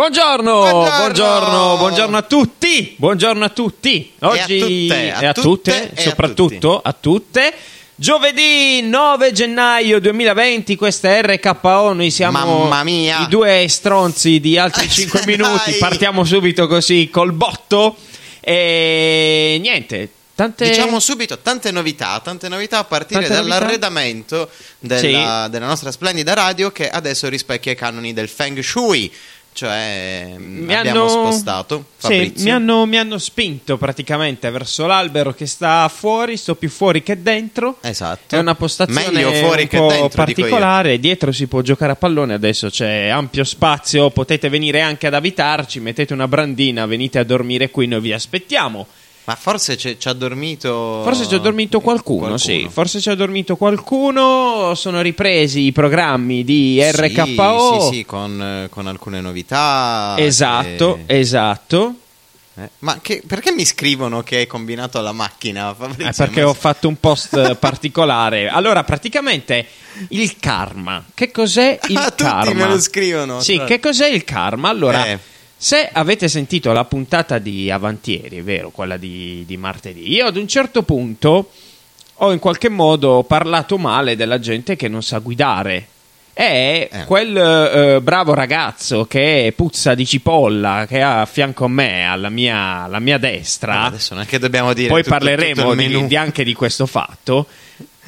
Buongiorno, Buongiorno. buongiorno, buongiorno a tutti, buongiorno a tutti. Oggi tutte, a e a tutte tutte, e a soprattutto a tutte. Giovedì 9 gennaio 2020, questa è RKO, noi siamo i due stronzi di altri 5 Dai. minuti, partiamo subito così col botto e niente, tante... Diciamo subito tante novità, tante novità a partire Tante dall'arredamento della, della nostra splendida radio che adesso rispecchia i canoni del Feng Shui. Cioè, mi abbiamo hanno, spostato sì, Fabrizio. mi, hanno, mi hanno spinto praticamente verso l'albero che sta fuori, sto più fuori che dentro. Esatto. È una postazione Meglio fuori un che po' dentro, particolare. Dietro si può giocare a pallone. Adesso c'è ampio spazio. Potete venire anche ad abitarci. Mettete una brandina, venite a dormire qui. Noi vi aspettiamo. Ma forse ci ha dormito. Forse ci ha dormito qualcuno, sì. Forse ci ha dormito qualcuno. Sono ripresi i programmi di RKO. Sì, sì, sì, con, eh, con alcune novità. Esatto, che- esatto. eh, Ma che- perché mi scrivono che hai combinato alla macchina? Eh, perché ho fatto un post particolare. Allora, praticamente il karma. Che cos'è il Ah, tutti karma? me lo scrivono. Sì, che cos'è il karma? Allora, Eh. Se avete sentito la puntata di Avantieri, è vero, quella di, di martedì, io ad un certo punto ho in qualche modo parlato male della gente che non sa guidare. È Eh. quel eh, bravo ragazzo che puzza di cipolla che ha a fianco a me, alla mia, alla mia destra. Ah, adesso non è che dobbiamo dire Poi tutto- parleremo tutto di- di anche di questo fatto.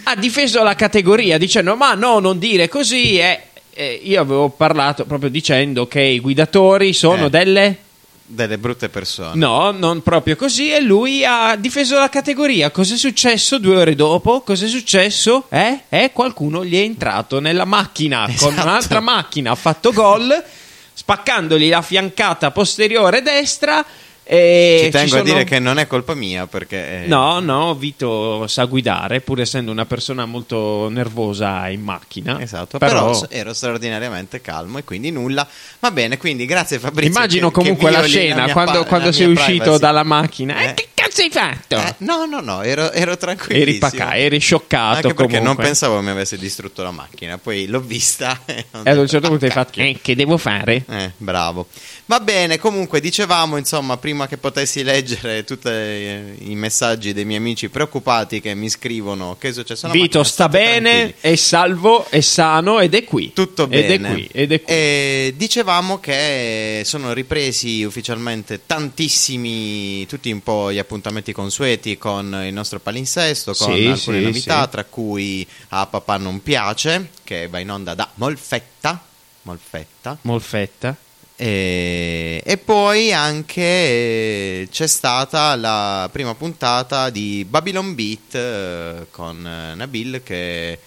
Ha difeso la categoria dicendo: Ma no, non dire così. E, e io avevo parlato proprio dicendo che i guidatori sono Eh. delle. delle brutte persone. No, non proprio così. E lui ha difeso la categoria. Cos'è successo due ore dopo? Cos'è successo? Eh? Eh, qualcuno gli è entrato nella macchina con Esatto. un'altra macchina, ha fatto gol, spaccandogli la fiancata posteriore destra. E Ci tengo a sono- dire che non è colpa mia perché eh, No, no, Vito sa guidare, pur essendo una persona molto nervosa in macchina. Esatto, però, però, ero straordinariamente calmo e quindi nulla. Va bene, quindi grazie Fabrizio. immagino che- che comunque la violi scena mia quando, pa- quando la sei uscito privacy. dalla macchina. Eh, Eh. che cazzo hai fatto? Eh, no, no, no, ero, ero tranquillo. eri paca, eri scioccato Anche perché non comunque. pensavo mi avesse distrutto la macchina, poi l'ho vista e, E ad un certo punto hai "Ah, fatto, cacchio". eh, che devo fare? Eh, bravo. Va bene, comunque dicevamo, insomma, prima che potessi leggere tutti i messaggi dei miei amici preoccupati che mi scrivono che è successo alla Vito sta bene, tranquilli. è salvo, è sano ed è qui. Tutto Ed bene. è qui, ed è qui. E dicevamo che sono ripresi ufficialmente tantissimi, tutti un po' gli appuntamenti consueti con il nostro palinsesto, con Sì, alcune sì, novità, sì. tra cui a Papà non piace, che va in onda da Molfetta. Molfetta. Molfetta. E, e poi anche eh, c'è stata la prima puntata di Babylon Beat eh, con eh, Nabil che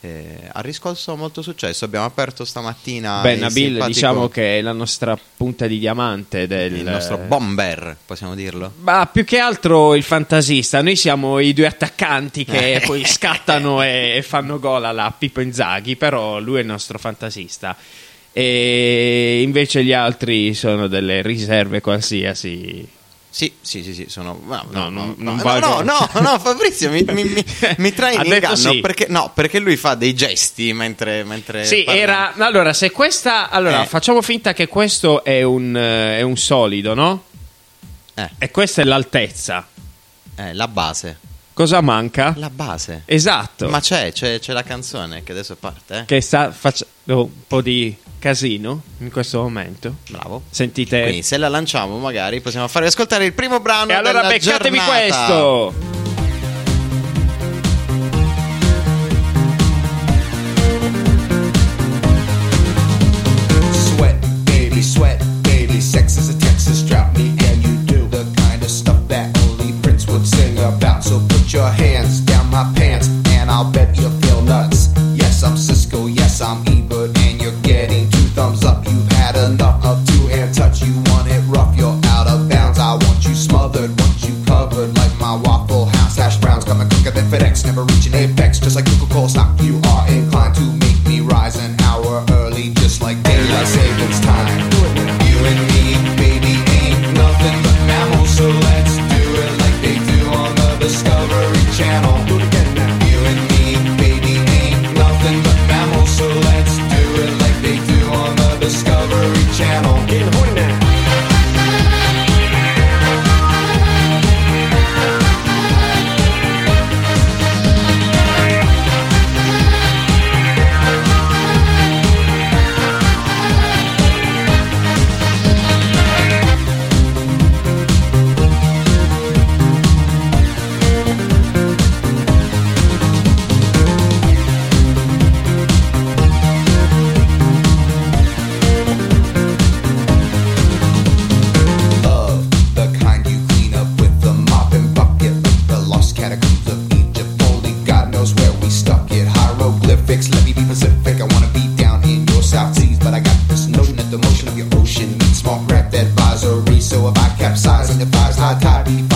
eh, ha riscosso molto successo. Abbiamo aperto stamattina Beh, il Nabil, simpatico- diciamo che è la nostra punta di diamante del il nostro bomber, possiamo dirlo. Ma più che altro il fantasista, noi siamo i due attaccanti che poi scattano e, e fanno gol alla Pippo Inzaghi, però lui è il nostro fantasista. E invece gli altri sono delle riserve qualsiasi. Sì, sì, sì, sì, sono... No, No, no, no, no, no, no, Fabrizio, mi, mi, mi, mi trai Ha in inganno sì. perché, no, perché lui fa dei gesti mentre... mentre Sì, parla. era. Allora, se questa. Allora, Eh. facciamo finta che questo è un, eh, è un solido, no? Eh, E questa è l'altezza. eh, la base. Cosa manca? La base. Esatto. Ma c'è, c'è, c'è la canzone che adesso parte, eh? Che sta facendo un po' di casino in questo momento. Bravo. Sentite. Quindi se la lanciamo magari possiamo farvi ascoltare il primo brano E allora beccatevi giornata. questo. small craft advisory. So if I capsize and the five's not tight,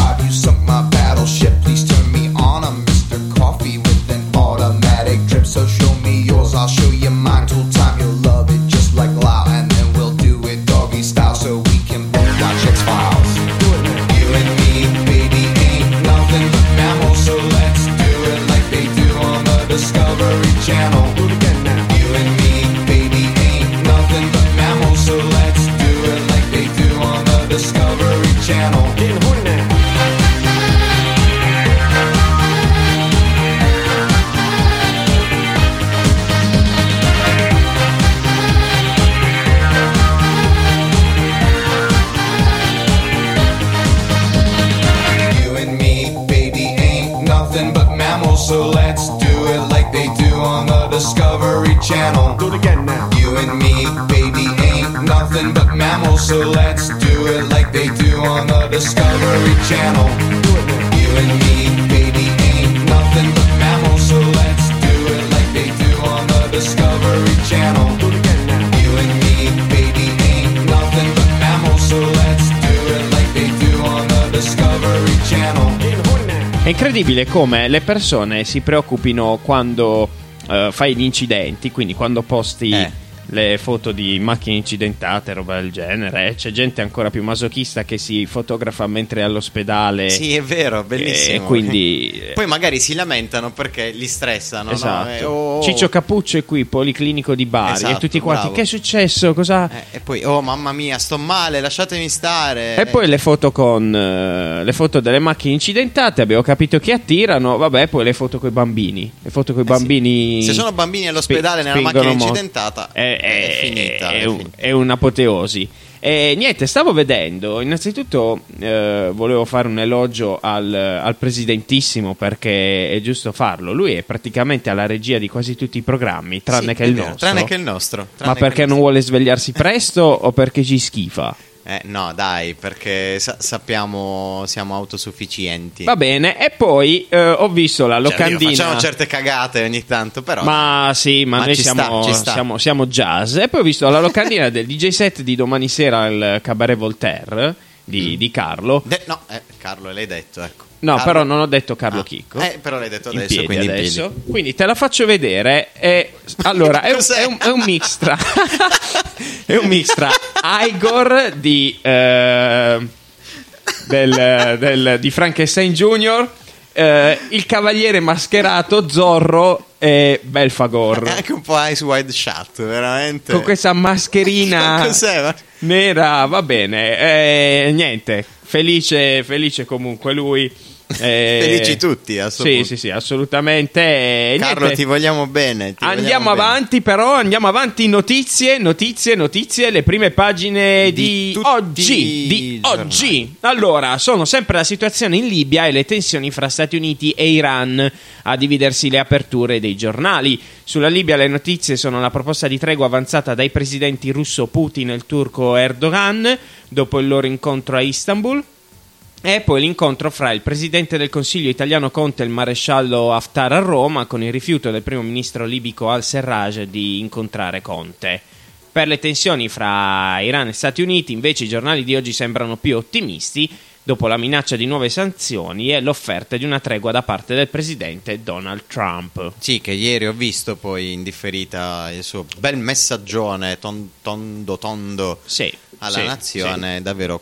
come le persone si preoccupino quando eh, fai gli incidenti, quindi quando posti Eh. le foto di macchine incidentate, roba del genere. C'è gente ancora più masochista che si fotografa mentre è all'ospedale. Sì, è vero, bellissimo. E quindi. Poi magari si lamentano perché li stressano. no? Esatto. Eh, oh, Ciccio Capuccio è qui, policlinico di Bari. e Esatto, tutti quanti, bravo. che è successo? Cosa. eh, e poi, oh mamma mia, sto male, lasciatemi stare. E poi le foto con eh, le foto delle macchine incidentate, abbiamo capito che attirano, vabbè, poi le foto con i bambini. Le foto con i Eh sì. bambini. Se sono bambini all'ospedale spi- nella macchina molto. incidentata, è, è finita, È, è un- finita. è un'apoteosi. E niente, stavo vedendo. Innanzitutto eh, volevo fare un elogio al, al presidentissimo perché è giusto farlo. Lui è praticamente alla regia di quasi tutti i programmi, tranne Sì, che il vero, nostro. Tranne che il nostro. tranne Ma perché non nostro. vuole svegliarsi presto o perché ci schifa? Eh, no, dai, perché sa- sappiamo, siamo autosufficienti. Va bene, e poi eh, ho visto la Cioè, locandina. facciamo certe cagate ogni tanto, però. Ma sì, ma, Ma noi sta, siamo, ci sta. siamo- siamo jazz. E poi ho visto la locandina del DJ set di domani sera al Cabaret Voltaire di, di Carlo. De- no, eh, Carlo, l'hai detto, ecco. No, Carlo- però non ho detto Carlo Ah, Chicco. Eh, però l'hai detto adesso, piedi quindi adesso. Quindi te la faccio vedere. E, allora, è un, è un- è un mix tra. è un mix tra Igor di. eh, del- del- di Frankenstein Jr., eh, il cavaliere mascherato Zorro e Belfagor. È anche un po' Ice Wide Shut, veramente. con questa mascherina nera, va bene. Eh, niente, felice, felice comunque lui. Eh, Felici tutti, a sto Sì, sì, sì, assolutamente. Carlo, niente, ti vogliamo bene. ti Andiamo vogliamo bene. avanti, però andiamo avanti. Notizie, notizie, notizie. Le prime pagine di, Di oggi. Di oggi. Allora, sono sempre la situazione in Libia e le tensioni fra Stati Uniti e Iran a dividersi le aperture dei giornali. Sulla Libia le notizie sono la proposta di tregua avanzata dai presidenti russo Putin e il turco Erdogan dopo il loro incontro a Istanbul. E poi l'incontro fra il presidente del Consiglio italiano Conte e il maresciallo Haftar a Roma con il rifiuto del primo ministro libico al-Serraj di incontrare Conte. Per le tensioni fra Iran e Stati Uniti, invece, i giornali di oggi sembrano più ottimisti dopo la minaccia di nuove sanzioni e l'offerta di una tregua da parte del presidente Donald Trump. Sì, che ieri ho visto poi in differita il suo bel messaggione ton- tondo tondo Sì, alla sì, nazione, davvero.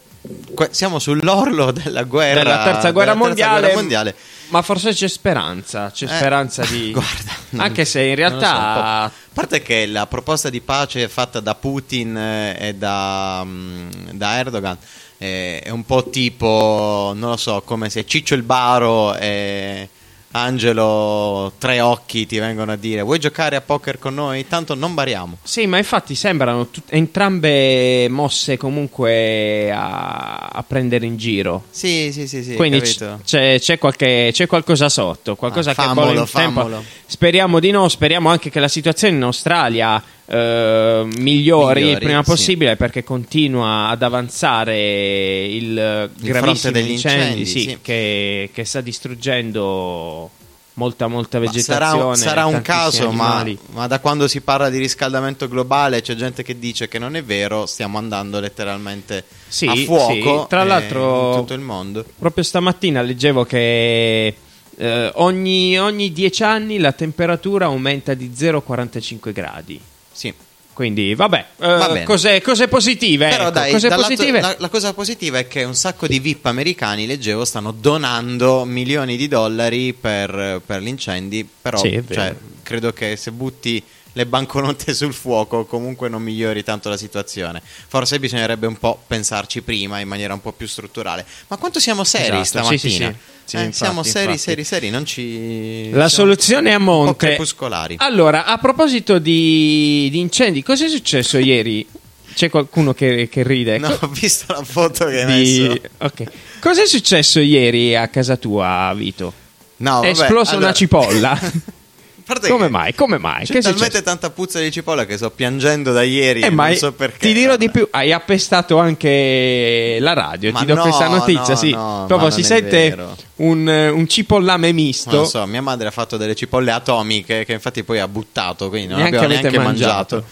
Siamo sull'orlo della guerra Della terza guerra, della terza mondiale, guerra mondiale. Ma forse c'è speranza, c'è Eh, speranza di... guarda, non- Anche se in lo so, realtà... A parte che la proposta di pace fatta da Putin eh, e da, mm, da Erdogan eh, è un po' tipo, non lo so, come se Ciccio il Baro e Angelo Tre Occhi ti vengono a dire vuoi giocare a poker con noi? Tanto non bariamo. Sì, ma infatti sembrano tut- entrambe mosse comunque a, a prendere in giro. Sì, sì, sì, sì, Quindi c- c'è, c'è qualche- c'è qualcosa sotto, qualcosa Ah, che bolle in tempo. fammolo. Speriamo di no, speriamo anche che la situazione in Australia eh, migliori, il prima sì. possibile perché continua ad avanzare il, Il gravissimo fronte degli incendi, incendi, sì, sì. Che, che sta distruggendo molta molta Ma vegetazione. sarà, sarà un caso, ma, ma da quando si parla di riscaldamento globale c'è gente che dice che non è vero, stiamo andando letteralmente a fuoco. Tra eh, l'altro- tutto il mondo. Proprio stamattina leggevo che eh, ogni, ogni 10 anni la temperatura aumenta di 0,45 gradi. Sì. Quindi, vabbè, eh, Va bene. cose, cose positive. Però ecco, dai, cose positive. la, la cosa positiva è che un sacco di VIP americani, leggevo, stanno donando milioni di dollari per, per gli incendi, però Sì, cioè, credo che se butti le banconote sul fuoco comunque non migliori tanto la situazione. Forse bisognerebbe un po' pensarci prima in maniera un po' più strutturale. Ma quanto siamo seri Esatto, sì, sì, stamattina? sì. Sì, Eh, infatti, siamo seri, infatti. seri, seri, non ci... La soluzione è a monte. crepuscolari. Allora, a proposito di, di incendi, cosa è successo ieri? C'è qualcuno che, che ride? No, ho visto la foto che hai Di- messo. ok. Cosa è successo ieri a casa tua, Vito? No, è vabbè, esplosa allora- una cipolla. Come mai? Come mai? C'è Che talmente tanta puzza di cipolla che sto piangendo da ieri Eh, e non so perché. ti dirò di più, hai appestato anche la radio, Ma ti do no, questa notizia, no, sì. no, Proprio si non sente un, un cipollame Non misto. lo so, mia madre ha fatto delle cipolle atomiche che infatti poi ha buttato, quindi non Neanche abbiamo neanche mangiato. mangiato.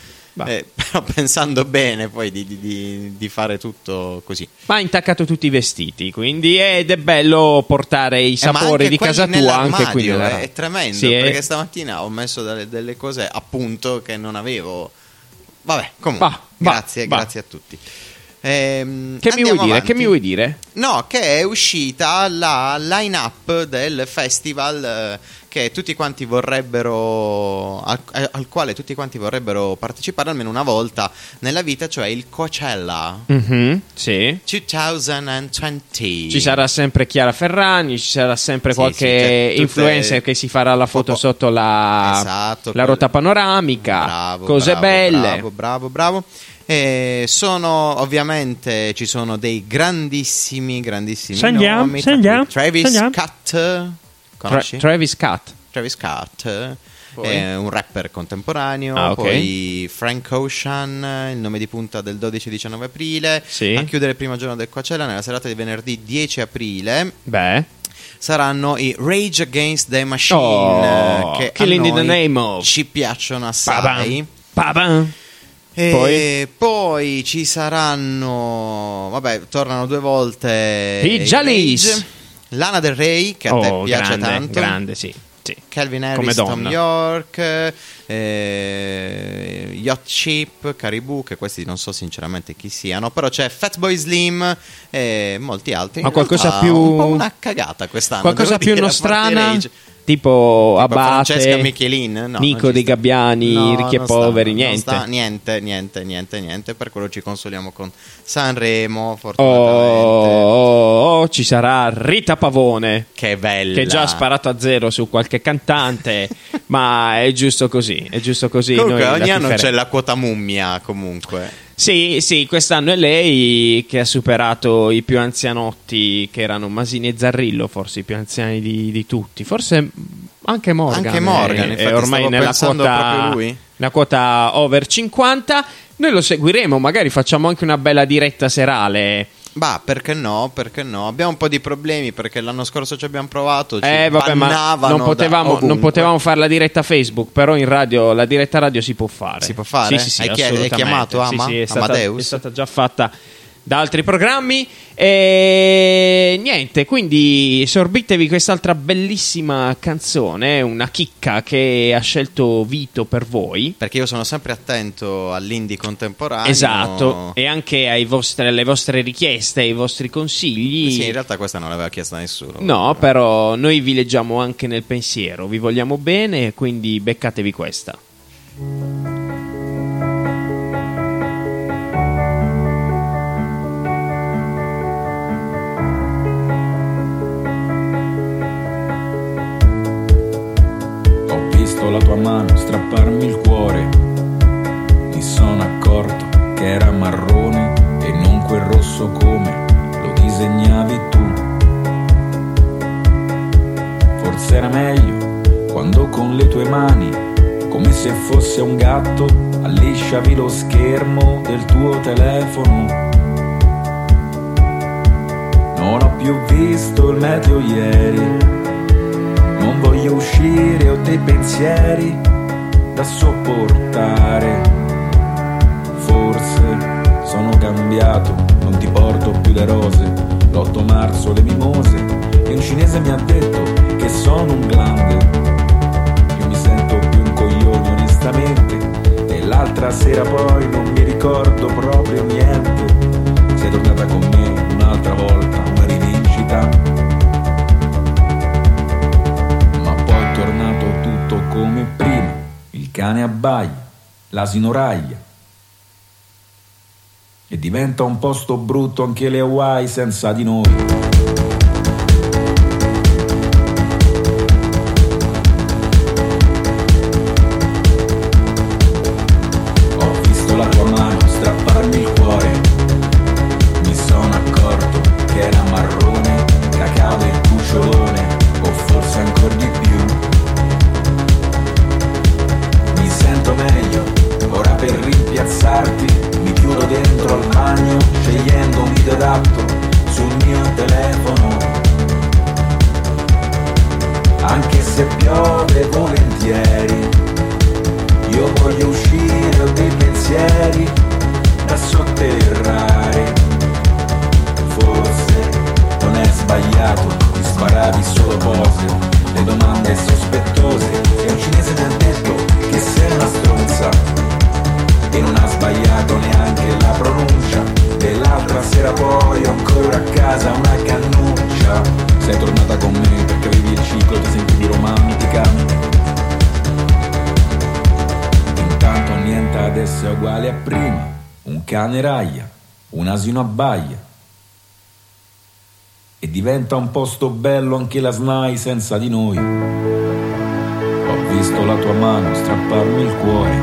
Eh, però pensando bene poi di, di- di- di fare tutto così. Ma ha intaccato tutti i vestiti, quindi ed è bello portare i Eh, sapori anche di casa tua anche qui nella è, radio. è tremendo Sì, è- perché stamattina ho messo delle, delle cose appunto che non avevo. Vabbè, comunque, va, grazie, va. grazie a tutti. Ehm, Che mi. Che mi vuoi dire? No, che è uscita la line-up del festival eh, che tutti quanti vorrebbero al, eh, al quale tutti quanti vorrebbero partecipare almeno una volta nella vita, cioè il Coachella Mhm, sì. 2020. Ci sarà sempre Chiara Ferragni, ci sarà sempre Sì, qualche sì, tutte- influencer che si farà la foto sotto la, Esatto, la quel- rota panoramica, Bravo, cose bravo, belle. Bravo, bravo, bravo. E sono ovviamente ci sono dei grandissimi, grandissimi Sentiamo, nomi. cui Travis sentiamo. Scott. Tra-? Travis Scott. Travis Scott. È un rapper contemporaneo, Ah, ok. poi Frank Ocean, il nome di punta del 12-19 aprile, Sì. a chiudere il primo giorno del Coachella nella serata di venerdì 10 aprile Beh, saranno i Rage Against the Machine Oh, che Killing in the Name of. ci piacciono assai. Babam. Babam. E Poi? poi? ci saranno, vabbè, tornano due volte I Jalis. Lana Del Rey che a te Oh, piace grande, tanto, grande, sì. sì. Calvin Harris, Tom. York, eh, Yacht Chip, Caribou, che questi non so sinceramente chi siano, però c'è Fatboy Slim e molti altri. Ma qualcosa realtà, più- un po' una cagata quest'anno. Qualcosa più dire, nostrana? Tipo, Tipo Francesca Abate, Michelin, no, Nico dei sta. Gabbiani, No, Ricchi e sta, Poveri, non niente. sta, niente, niente, niente, niente. Per quello ci consoliamo con Sanremo, Oh, fortunatamente. oh, oh, ci sarà Rita Pavone. Che bella. Che già ha sparato a zero su qualche cantante, ma è giusto così. È giusto così. Comunque ogni anno c'è la quota mummia comunque. Sì, sì, quest'anno è lei che ha superato i più anzianotti che erano Masini e Zarrillo, forse i più anziani di, di tutti. Forse anche Morgan. Anche Morgan, è, è ormai nella quota, nella quota over 50. Noi lo seguiremo, magari facciamo anche una bella diretta serale. Bah, perché no? Perché no? Abbiamo un po' di problemi perché l'anno scorso ci abbiamo provato. Ci Eh, vabbè, ma non potevamo, non potevamo fare la diretta Facebook, però in radio, la diretta radio si può fare. Si può fare? Sì, sì, sì, Hai chiamato Sì, Ama? sì, è stata, Amadeus? è stata già fatta da altri programmi. E niente, quindi sorbitevi quest'altra bellissima canzone, una chicca che ha scelto Vito per voi. Perché io sono sempre attento all'indie contemporaneo. Esatto, e anche ai vostri- alle vostre richieste, ai vostri consigli. Sì, in realtà questa non l'aveva chiesta nessuno. No, però noi vi leggiamo anche nel pensiero, vi vogliamo bene, quindi beccatevi questa. Visto la tua mano strapparmi il cuore. Mi sono accorto che era marrone e non quel rosso come lo disegnavi tu. Forse era meglio quando con le tue mani, come se fosse un gatto, allisciavi lo schermo del tuo telefono. Non ho più visto il meteo ieri. Non voglio uscire, ho dei pensieri da sopportare. Forse sono cambiato, non ti porto più le rose. L'8 marzo le mimose e un cinese mi ha detto che sono un grande. Io mi sento più un coglione onestamente e l'altra sera poi non mi ricordo proprio niente. Sei tornata con me un'altra volta, una rivincita come prima. Il cane abbaia, l'asino raglia. E diventa un posto brutto anche le Hawaii senza di noi. Diventa un posto bello anche la SNAI senza di noi. Ho visto la tua mano strapparmi il cuore.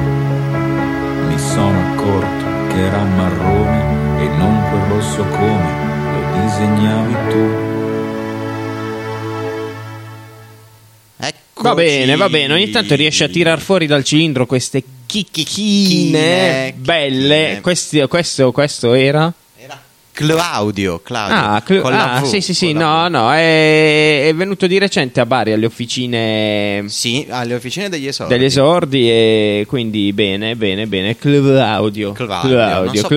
Mi sono accorto che era marrone e non quel rosso come lo disegnavi tu. Eccoci. Va bene, va bene. Ogni tanto riesce a tirar fuori dal cilindro queste Chicchine, belle. Questi- questo, questo era? Claudio, Claudio. Ah, cl- con la ah, V, sì, sì, sì. No, no. È, è venuto di recente a Bari alle officine Sì, alle officine degli esordi. degli esordi e quindi bene, bene, bene. Claudio. Claudio, non so.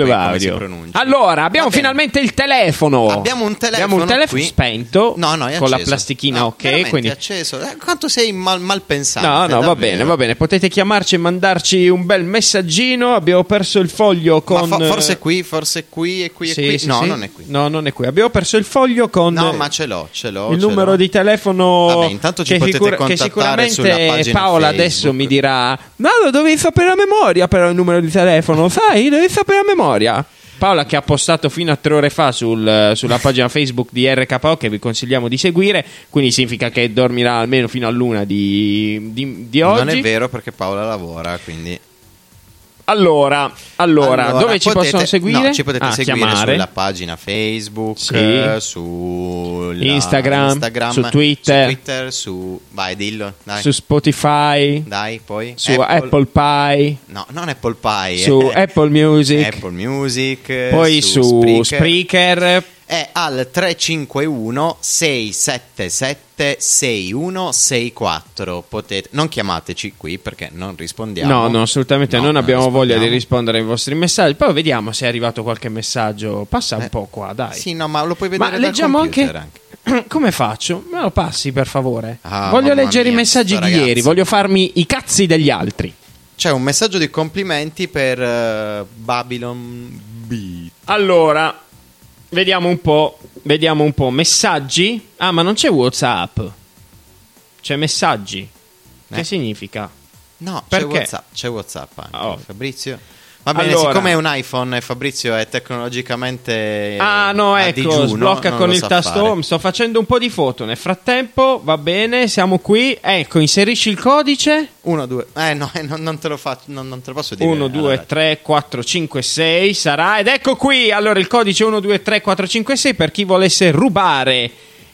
Allora, abbiamo Va finalmente il telefono. Abbiamo un telefono Abbiamo un telefono qui. spento. No, no, è con la acceso. plastichina, No, ok. Quindi è acceso. Eh, quanto sei mal, mal pensato. No, no, va davvero. bene, va bene. Potete chiamarci e mandarci un bel messaggino. Abbiamo perso il foglio con. Fo- forse qui, forse qui e qui e Sì, qui. sì, no, sì. non è qui. No, non è qui. Abbiamo perso il foglio con. No, ma ce l'ho, ce l'ho. il ce numero l'ho. di telefono Vabbè, intanto ci che, potete che contattare sicuramente Paola adesso mi dirà no lo dovevi sapere a memoria però il numero di telefono sai dovevi sapere a memoria Paola che ha postato fino a tre ore fa sul- sulla pagina Facebook di RKO che vi consigliamo di seguire quindi significa che dormirà almeno fino all'una di, di, di oggi Non è vero perché Paola lavora, quindi... allora, allora, dove ci potete- possono seguire? No, ci potete Ah, seguire chiamare. sulla pagina Facebook, Sì. su Instagram, su Twitter. su Twitter, su vai dillo, dai. su Spotify dai, poi su Apple, Pie No, non Apple Pie, su eh. Apple Music Apple Music, poi su, Spreaker. Spreaker è al 351 677 6164. Potete non chiamateci qui perché non rispondiamo. No, no, assolutamente No, non abbiamo voglia di rispondere ai vostri messaggi. Poi vediamo se è arrivato qualche messaggio. Passa un Eh, po' qua, dai. Sì, no, ma lo puoi vedere Ma leggiamo computer anche... Come faccio? Me lo passi per favore. Ah, voglio leggere i mia, messaggi sto di ragazzo. ieri, voglio farmi i cazzi degli altri. C'è un messaggio di complimenti per eh, Babylon Beat. Allora, vediamo un po'. Vediamo un po'. Messaggi? Ah, ma non c'è WhatsApp. C'è messaggi. Che Eh. significa? No, c'è Perché? WhatsApp, c'è WhatsApp anche. Oh. Fabrizio. Va bene, Allora. siccome è un iPhone e Fabrizio è tecnologicamente Ah no, ecco, digiuno, sblocca con il tasto fare. home. Sto facendo un po' di foto. Nel frattempo, va bene, siamo qui. Ecco, inserisci il codice. 1 2 Eh no, eh, non, non te lo faccio, non, non te lo posso dire. 1, 2, Allora, 3, 4, 5, 6 sarà. Ed ecco qui, allora il codice 1, 2, 3, 4, 5, 6 per chi volesse rubare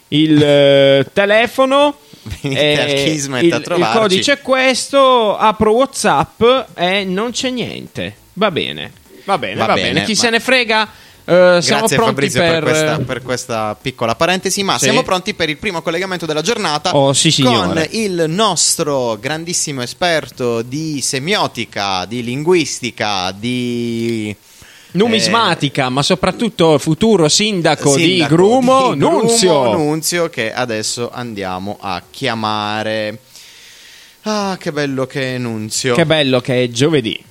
il eh, telefono. Kismet il, il codice è questo, apro Whatsapp e non c'è niente. Va bene, va bene, va, Va bene. bene, Chi ma- se ne frega, eh, siamo Grazie pronti Fabrizio per... per, questa, per questa piccola parentesi, ma Sì. siamo pronti per il primo collegamento della giornata Oh, sì, con il nostro grandissimo esperto di semiotica, di linguistica, di Numismatica, ma soprattutto futuro sindaco, di sindaco Grumo, di Grumo, Nunzio. Nunzio, che adesso andiamo a chiamare. Ah, che bello che è Nunzio. Che bello che è giovedì.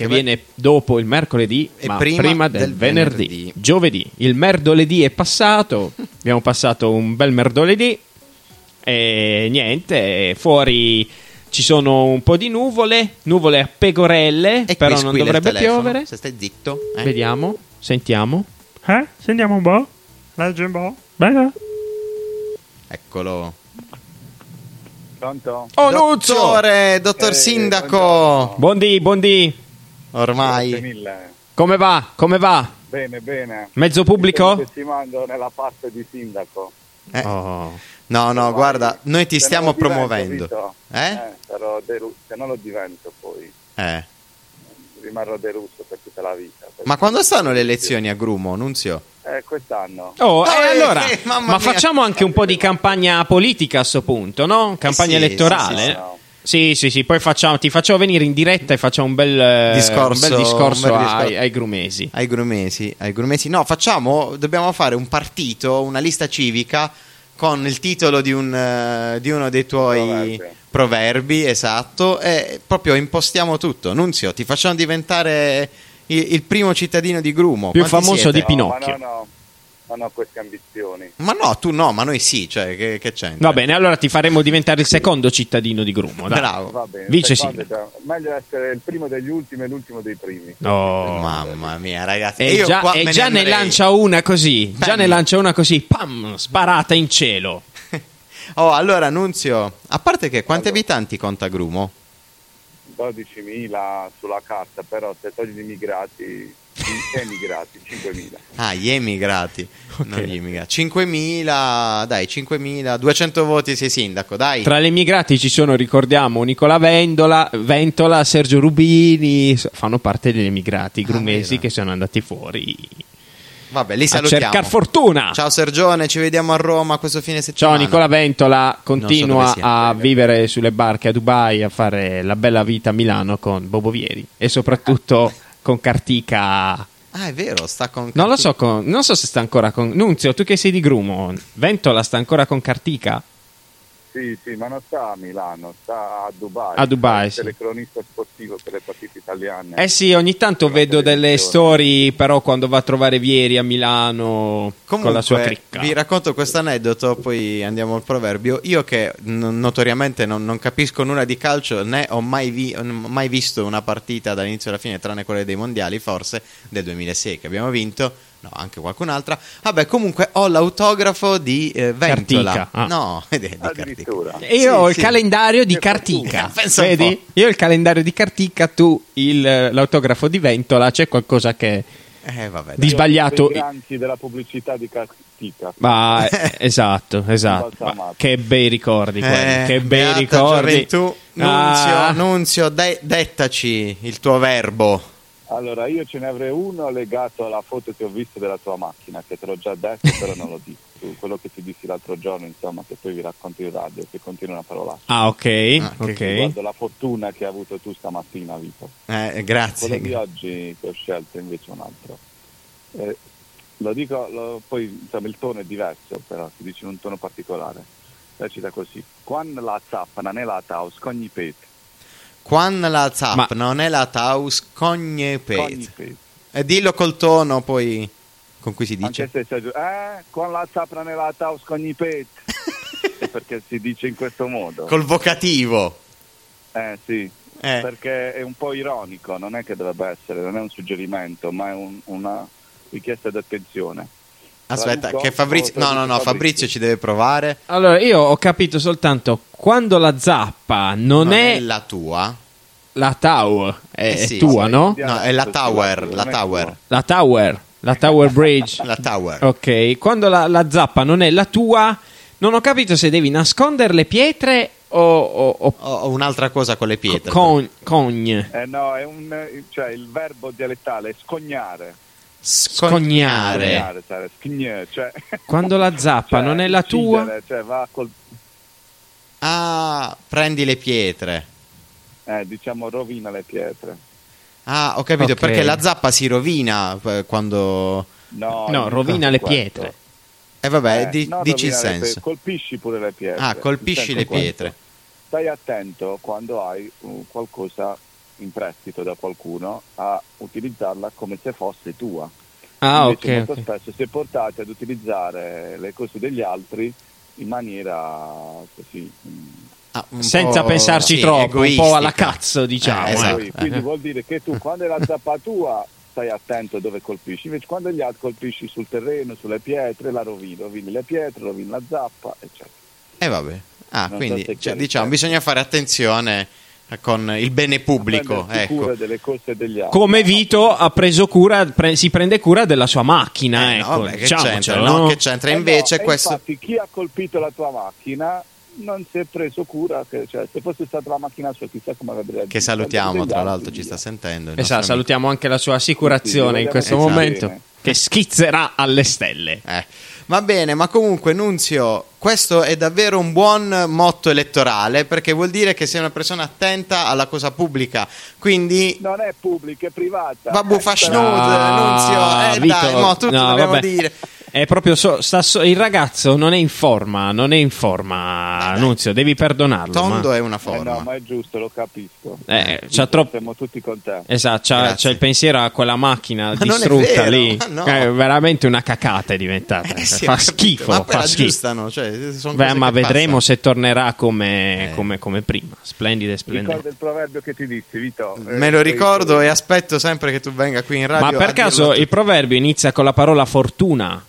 Che viene dopo il mercoledì, E ma prima prima, del, del venerdì. venerdì. Giovedì. Il merdoledì è passato. abbiamo passato un bel merdoledì. E niente, fuori ci sono un po' di nuvole, nuvole a pecorelle, E però non dovrebbe piovere. Se stai zitto, eh. Vediamo, sentiamo. Eh? Sentiamo un po'. Leggi un po'. Bene. Eccolo. Pronto? Oh! Dottore, dottor Eh, Sindaco. buongiorno. Buondì, buondì. Ormai. Come va? Come va? Bene, bene. Mezzo pubblico? Sto mando nella parte di sindaco. Eh, Oh. No, no, guarda, noi ti Se stiamo divento, promuovendo. Vito, Eh? sarò delu- se non lo divento poi Eh. rimarrò deluso per tutta la vita. Ma quando stanno le elezioni a Grumo, Nunzio? Eh, quest'anno. Oh, eh, allora, eh, mamma ma mia. facciamo anche un po' di campagna politica a sto punto, no? Campagna sì, elettorale. sì, sì, no. Sì, sì, sì, poi facciamo, ti facciamo venire in diretta e facciamo un bel eh, Discorso- un bel discorso, un bel ai, discorso. ai grumesi. Ai grumesi, ai grumesi. No, facciamo, dobbiamo fare un partito, una lista civica con il titolo di, un, eh, di uno dei tuoi Proverbi. proverbi, esatto, e proprio impostiamo tutto. Nunzio, ti facciamo diventare il, il primo cittadino di Grumo. Più Quanti famoso siete? di No, Pinocchio. ma no, no. Non ho queste ambizioni. Ma no, tu no, ma noi sì, cioè, che, che c'entra? Va bene, allora ti faremo diventare il secondo cittadino di Grumo. Dai. Bravo. Va bene. Vice sindaco. meglio essere il primo degli ultimi e l'ultimo dei primi. No. Mamma mia, ragazzi. E io già, qua e me già ne, lancia una così. Già Bam. ne lancia una così. Pam! Sparata in cielo. Oh, allora, Nunzio, a parte che quanti abitanti conta Grumo? 12.000 sulla carta, però se togli gli immigrati, emigrati, 5.000. Ah, gli emigrati, non gli immigrati. 5.000, dai, 5.000, 200 voti sei sindaco, dai. Tra gli immigrati ci sono, ricordiamo, Nicola Vendola, Ventola, Sergio Rubini. Fanno parte degli immigrati grumesi vero. che sono andati fuori Vabbè, li a salutiamo. cercare fortuna. Ciao Sergione, ci vediamo a Roma questo fine settimana. Ciao Nicola Ventola, continua sia. a vivere sulle barche a Dubai, a fare la bella vita a Milano con Bobo Vieri e soprattutto con Cartica. Ah, è vero, sta con Non lo so, con- non so se sta ancora con Nunzio, tu che sei di Grumo, Ventola sta ancora con Cartica? Sì, sì, ma non sta a Milano, sta a Dubai. A Dubai, È sì. telecronista sportivo per le partite italiane. Eh sì, ogni tanto vedo delle storie, però quando va a trovare Vieri a Milano Comunque, con la sua cricca. vi racconto questo aneddoto, poi andiamo al proverbio. Io che n- notoriamente non, non capisco nulla di calcio, né ho mai, vi- mai visto una partita dall'inizio alla fine, tranne quelle dei mondiali, forse, del 2006 che abbiamo vinto. No, anche qualcun'altra. Vabbè, comunque ho l'autografo di eh, Ventola. Cartica, ah. No, ed è di Cartica. Addirittura. E io Sì, ho il sì. calendario di Cartica. Vedi? Io ho il calendario di Cartica, tu il- l'autografo di Ventola, c'è qualcosa che Eh, vabbè, Di sbagliato. Granchi della pubblicità di Cartica. Ma eh, esatto, esatto. Ma che bei ricordi Eh, che bei beata ricordi. gioventù. Nunzio, Ah. Nunzio, de- dettaci il tuo verbo. Allora, io ce ne avrei uno legato alla foto che ho visto della tua macchina, che te l'ho già detto, però non lo dico. Quello che ti dissi l'altro giorno, insomma, che poi vi racconto in radio, che continua una parola. Ah, ok, Ah, ok. Riguardo la fortuna che hai avuto tu stamattina, Vito. Eh, grazie. Quello di oggi che ho scelto invece un altro. Eh, lo dico, lo- poi insomma, il tono è diverso, però si dice in un tono particolare. Recita così. Quando la zappa non è la taus, cogni pet. Quan la zap Ma- non è la taus cogne Cogni pet. pet. E dillo col tono poi con cui si dice. Anche se c'è giù, eh, quando la zappa non è la taus, cogni pet. È perché si dice in questo modo. Col vocativo. Eh sì, Eh, perché è un po' ironico, non è che dovrebbe essere, non è un suggerimento, ma è un- una richiesta d'attenzione. Aspetta, che Fabrizio... O No, no, no, Fabrizio ci deve provare. Allora, io ho capito soltanto quando la zappa non, è, la tua. la tower, è, Eh è sì, tua, sì. no? No, è la tower, la non è tower. La tower, la tower bridge. La tower. Ok, quando la, la zappa non è la tua, non ho capito se devi nascondere le pietre o, o- o ho un'altra cosa con le pietre. con- cogne. Eh no, è un, cioè il verbo dialettale è scognare. Scognare. Scognare, cioè, schigne, cioè, Quando la zappa cioè, non è la tua, Cioè, va col, Ah, prendi le pietre. eh, diciamo, rovina le pietre. Ah, ho capito, Ok. perché la zappa si rovina eh, quando... No, no, rovina le questo. pietre. E vabbè, Eh, di- no, dici il senso. pietre, colpisci pure le pietre. Ah, colpisci le è questo. pietre. Stai attento quando hai uh, qualcosa in prestito da qualcuno a utilizzarla come se fosse tua. Ah, Invece ok. molto ok. spesso si è portati ad utilizzare le cose degli altri in maniera così mm, Ah, Senza pensarci sì, troppo, un po' egoistica. alla cazzo, diciamo. Eh, eh. esatto. Quindi vuol dire che tu quando è la zappa tua stai attento dove colpisci, invece quando gli altri colpisci sul terreno, sulle pietre, la rovini, rovini le pietre, rovini la zappa, eccetera. E vabbè. Ah, Non quindi so cioè, diciamo, bisogna fare attenzione con il bene pubblico. Ecco. cura delle cose degli altri. Come Vito ha preso cura, pre- si prende cura della sua macchina. Eh, no, ecco, vabbè, che diciamocelo, c'entra? no? No, che c'entra? Eh Invece no, questo... Infatti chi ha colpito la tua macchina non si è preso cura, che, cioè, se fosse stata la macchina sua chissà come avrebbe reagito. Che salutiamo, tra l'altro ci sta sentendo. Esatto, salutiamo anche la sua assicurazione Sì, in questo vogliamo momento, bene. che schizzerà alle stelle. Eh, Va bene, ma comunque Nunzio, questo è davvero un buon motto elettorale perché vuol dire che sei una persona attenta alla cosa pubblica. Quindi Non è pubblica, è privata. Vabbù fa però- schnud, Ah, Nunzio, eh Vito, dai, mo, tutto no, dobbiamo vabbè. dire. È proprio so- sta so- il ragazzo non è in forma, non è in forma, Nunzio, devi perdonarlo. Tondo ma- è una Eh forma. no, ma è giusto, lo capisco. Eh, c'ha troppo Siamo tutti con te. Esatto, c'ha, c'ha il pensiero a quella macchina non è distrutta vero, lì. ma no. È veramente una cacata è diventata. Eh sì, fa schifo. Ma fa schifo. cioè, sono Beh, ma vedremo passano. se tornerà come, Eh. come- come prima. Splendide, splendide. Ricorda il proverbio che ti dissi, Vito. Eh, Me lo ricordo e aspetto sempre che tu venga qui in radio. Ma per caso il proverbio inizia con la parola fortuna?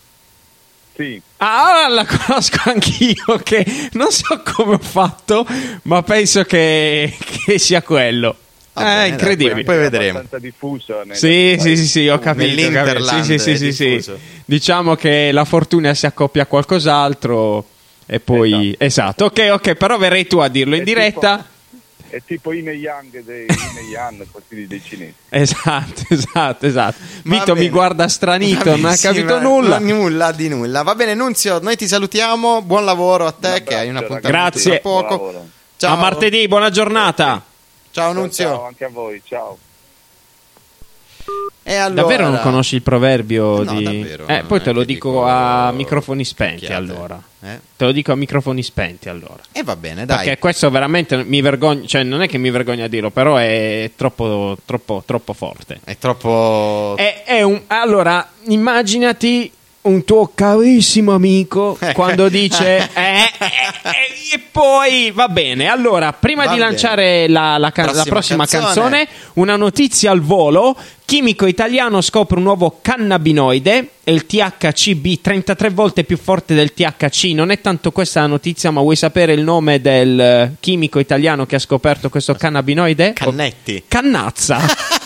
Sì, Ah, la conosco anch'io, che non so come ho fatto, ma penso che, che sia quello. Bene, dai, incredibile. poi è vedremo. abbastanza diffuso. Sì, sì, sì, sì, ho capito. capito. Sì, sì, sì, sì. Diciamo che la fortuna si accoppia a qualcos'altro e poi... Esatto, ok, ok, però verrai tu a dirlo in È diretta. È tipo Ine Yang dei Ine Yang, così dei cinesi. Esatto, esatto, esatto. Va Vito mi guarda stranito, non ha capito nulla. nulla di nulla. Va bene, Nunzio, noi ti salutiamo. Buon lavoro a te, Un che hai un appuntamento Grazie. tra poco. Ciao. A martedì, buona giornata. Ciao, Nunzio. Ciao anche a voi, ciao. Allora... Davvero non conosci il proverbio No, di... davvero, eh, poi te lo dico dico a microfoni spenti minchiate. allora. Eh? Te lo dico a microfoni spenti allora. E va bene, dai. Perché questo veramente mi vergogno, cioè non è che mi vergogno a dirlo, però è troppo, troppo, troppo forte. È troppo... È, è un, allora, immaginati un tuo carissimo amico quando dice eh, eh, eh, e poi va bene. Allora, prima Va di lanciare la, la ca- la Prossima prossima canzone. canzone, una notizia al volo. Chimico italiano scopre un nuovo cannabinoide e il THCB 33 volte più forte del THC. Non è tanto questa la notizia, ma vuoi sapere il nome del chimico italiano che ha scoperto questo cannabinoide? Cannetti. Cannazza.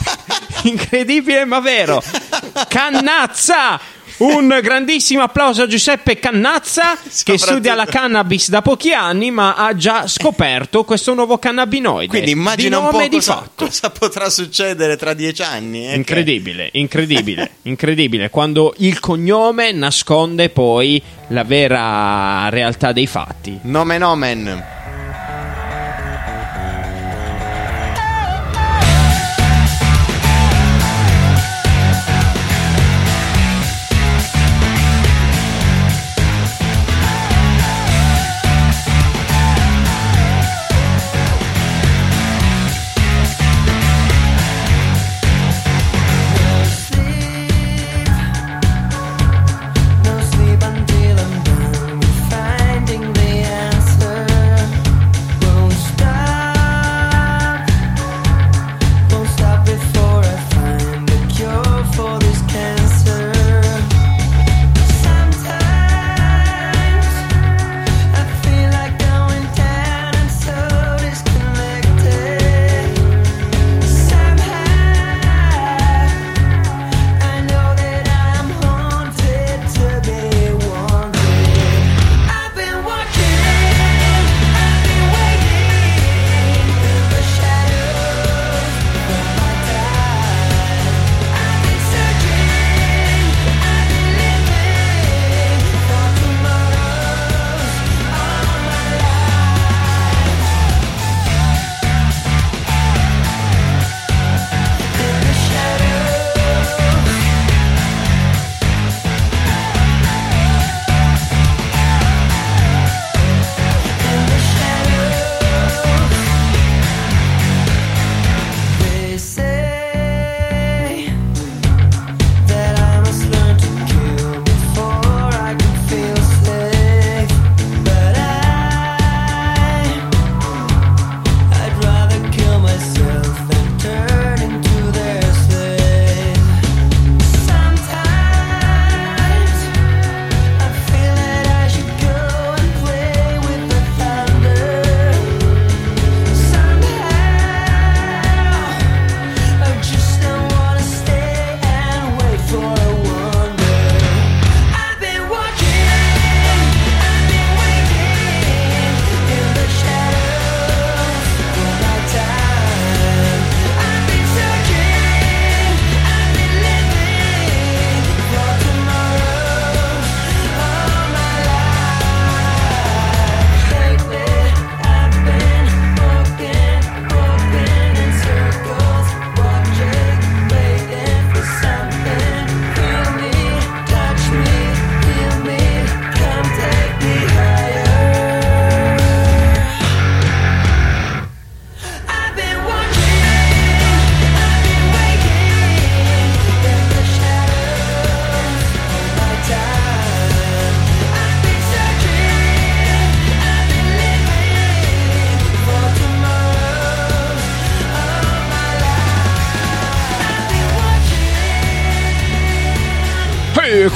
Incredibile ma vero. Cannazza. Un grandissimo applauso a Giuseppe Cannazza che studia la cannabis da pochi anni ma ha già scoperto questo nuovo cannabinoide. Quindi immagina un po' cosa, fatto. cosa potrà succedere tra dieci anni. eh, Incredibile, incredibile, incredibile. Quando il cognome nasconde poi la vera realtà dei fatti. che- Nomen omen.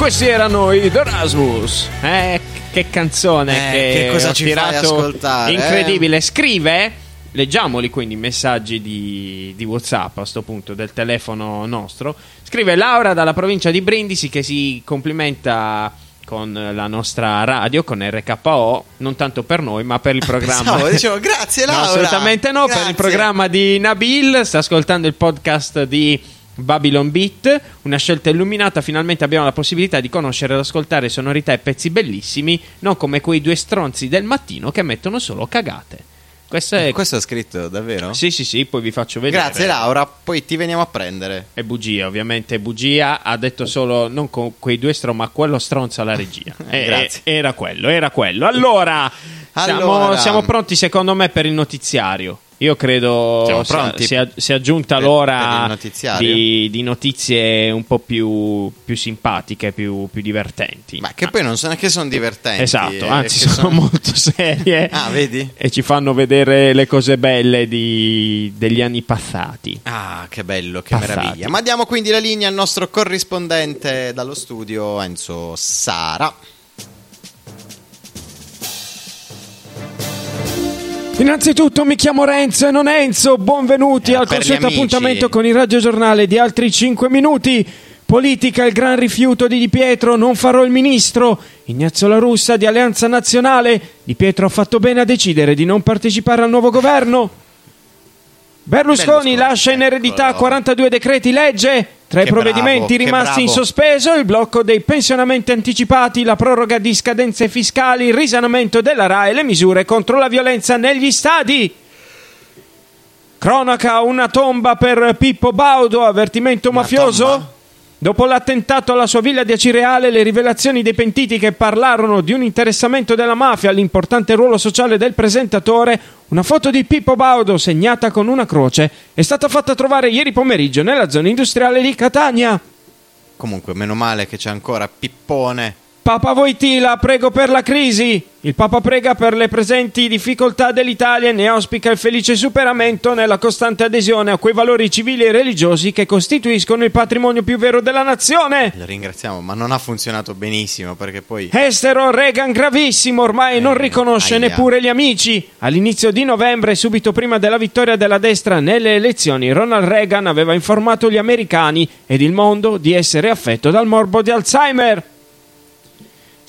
Questi erano i The Rasmus. Eh, che canzone Eh, che, che cosa ho ci tirato ascoltare, eh? Incredibile. Scrive, leggiamoli quindi i messaggi di, di WhatsApp a sto punto del telefono nostro. Scrive Laura dalla provincia di Brindisi che si complimenta con la nostra radio, con RKO, non tanto per noi, ma per il programma. Pensavo, dicevo, grazie No, Laura. assolutamente no, per Grazie. il programma di Nabil, sta ascoltando il podcast di Babylon Beat, una scelta illuminata, finalmente abbiamo la possibilità di conoscere ed ascoltare sonorità e pezzi bellissimi, non come quei due stronzi del mattino che mettono solo cagate. Questo è... Questo è scritto davvero? Sì, sì, sì, poi vi faccio vedere. Grazie Laura, poi ti veniamo a prendere. È bugia, ovviamente è bugia. Ha detto solo non con quei due stronzi, ma quello stronzo alla regia. Eh, Grazie. eh, Era quello, era quello. Allora, siamo, Allora. siamo pronti secondo me per il notiziario. Io credo sia, sia, giunta per- l'ora per di, di notizie un po' più, più simpatiche, più, più divertenti. Ma che poi non sono che sono divertenti. Esatto, eh, anzi che sono, molto serie Ah, vedi? e ci fanno vedere le cose belle di- degli anni passati. Ah, che bello, che Passati. meraviglia. Ma diamo quindi la linea al nostro corrispondente dallo studio, Enzo Sara. Innanzitutto mi chiamo Renzo e non Enzo, benvenuti Era al consueto appuntamento con il radiogiornale di altri 5 minuti. Politica, il gran rifiuto di Di Pietro, non farò il ministro. Ignazio La Russa di Alleanza Nazionale. Di Pietro ha fatto bene a decidere di non partecipare al nuovo governo. Berlusconi, Berlusconi, lascia in eredità eccolo. 42 decreti legge. Tra i Che provvedimenti bravo, rimasti in sospeso, il blocco dei pensionamenti anticipati, la proroga di scadenze fiscali, il risanamento della RAE e le misure contro la violenza negli stadi. Cronaca, una tomba per Pippo Baudo, avvertimento Una mafioso. tomba? Dopo l'attentato alla sua villa di Acireale, le rivelazioni dei pentiti che parlarono di un interessamento della mafia all'importante ruolo sociale del presentatore, una foto di Pippo Baudo segnata con una croce è stata fatta trovare ieri pomeriggio nella zona industriale di Catania. Comunque, meno male che c'è ancora Pippone. Papa Voitila, prego per la crisi. Il Papa prega per le presenti difficoltà dell'Italia e ne auspica il felice superamento nella costante adesione a quei valori civili e religiosi che costituiscono il patrimonio più vero della nazione. Lo ringraziamo, ma non ha funzionato benissimo perché poi. Estero Reagan gravissimo, ormai non riconosce aia. neppure gli amici. All'inizio di novembre, subito prima della vittoria della destra nelle elezioni, Ronald Reagan aveva informato gli americani ed il mondo di essere affetto dal morbo di Alzheimer.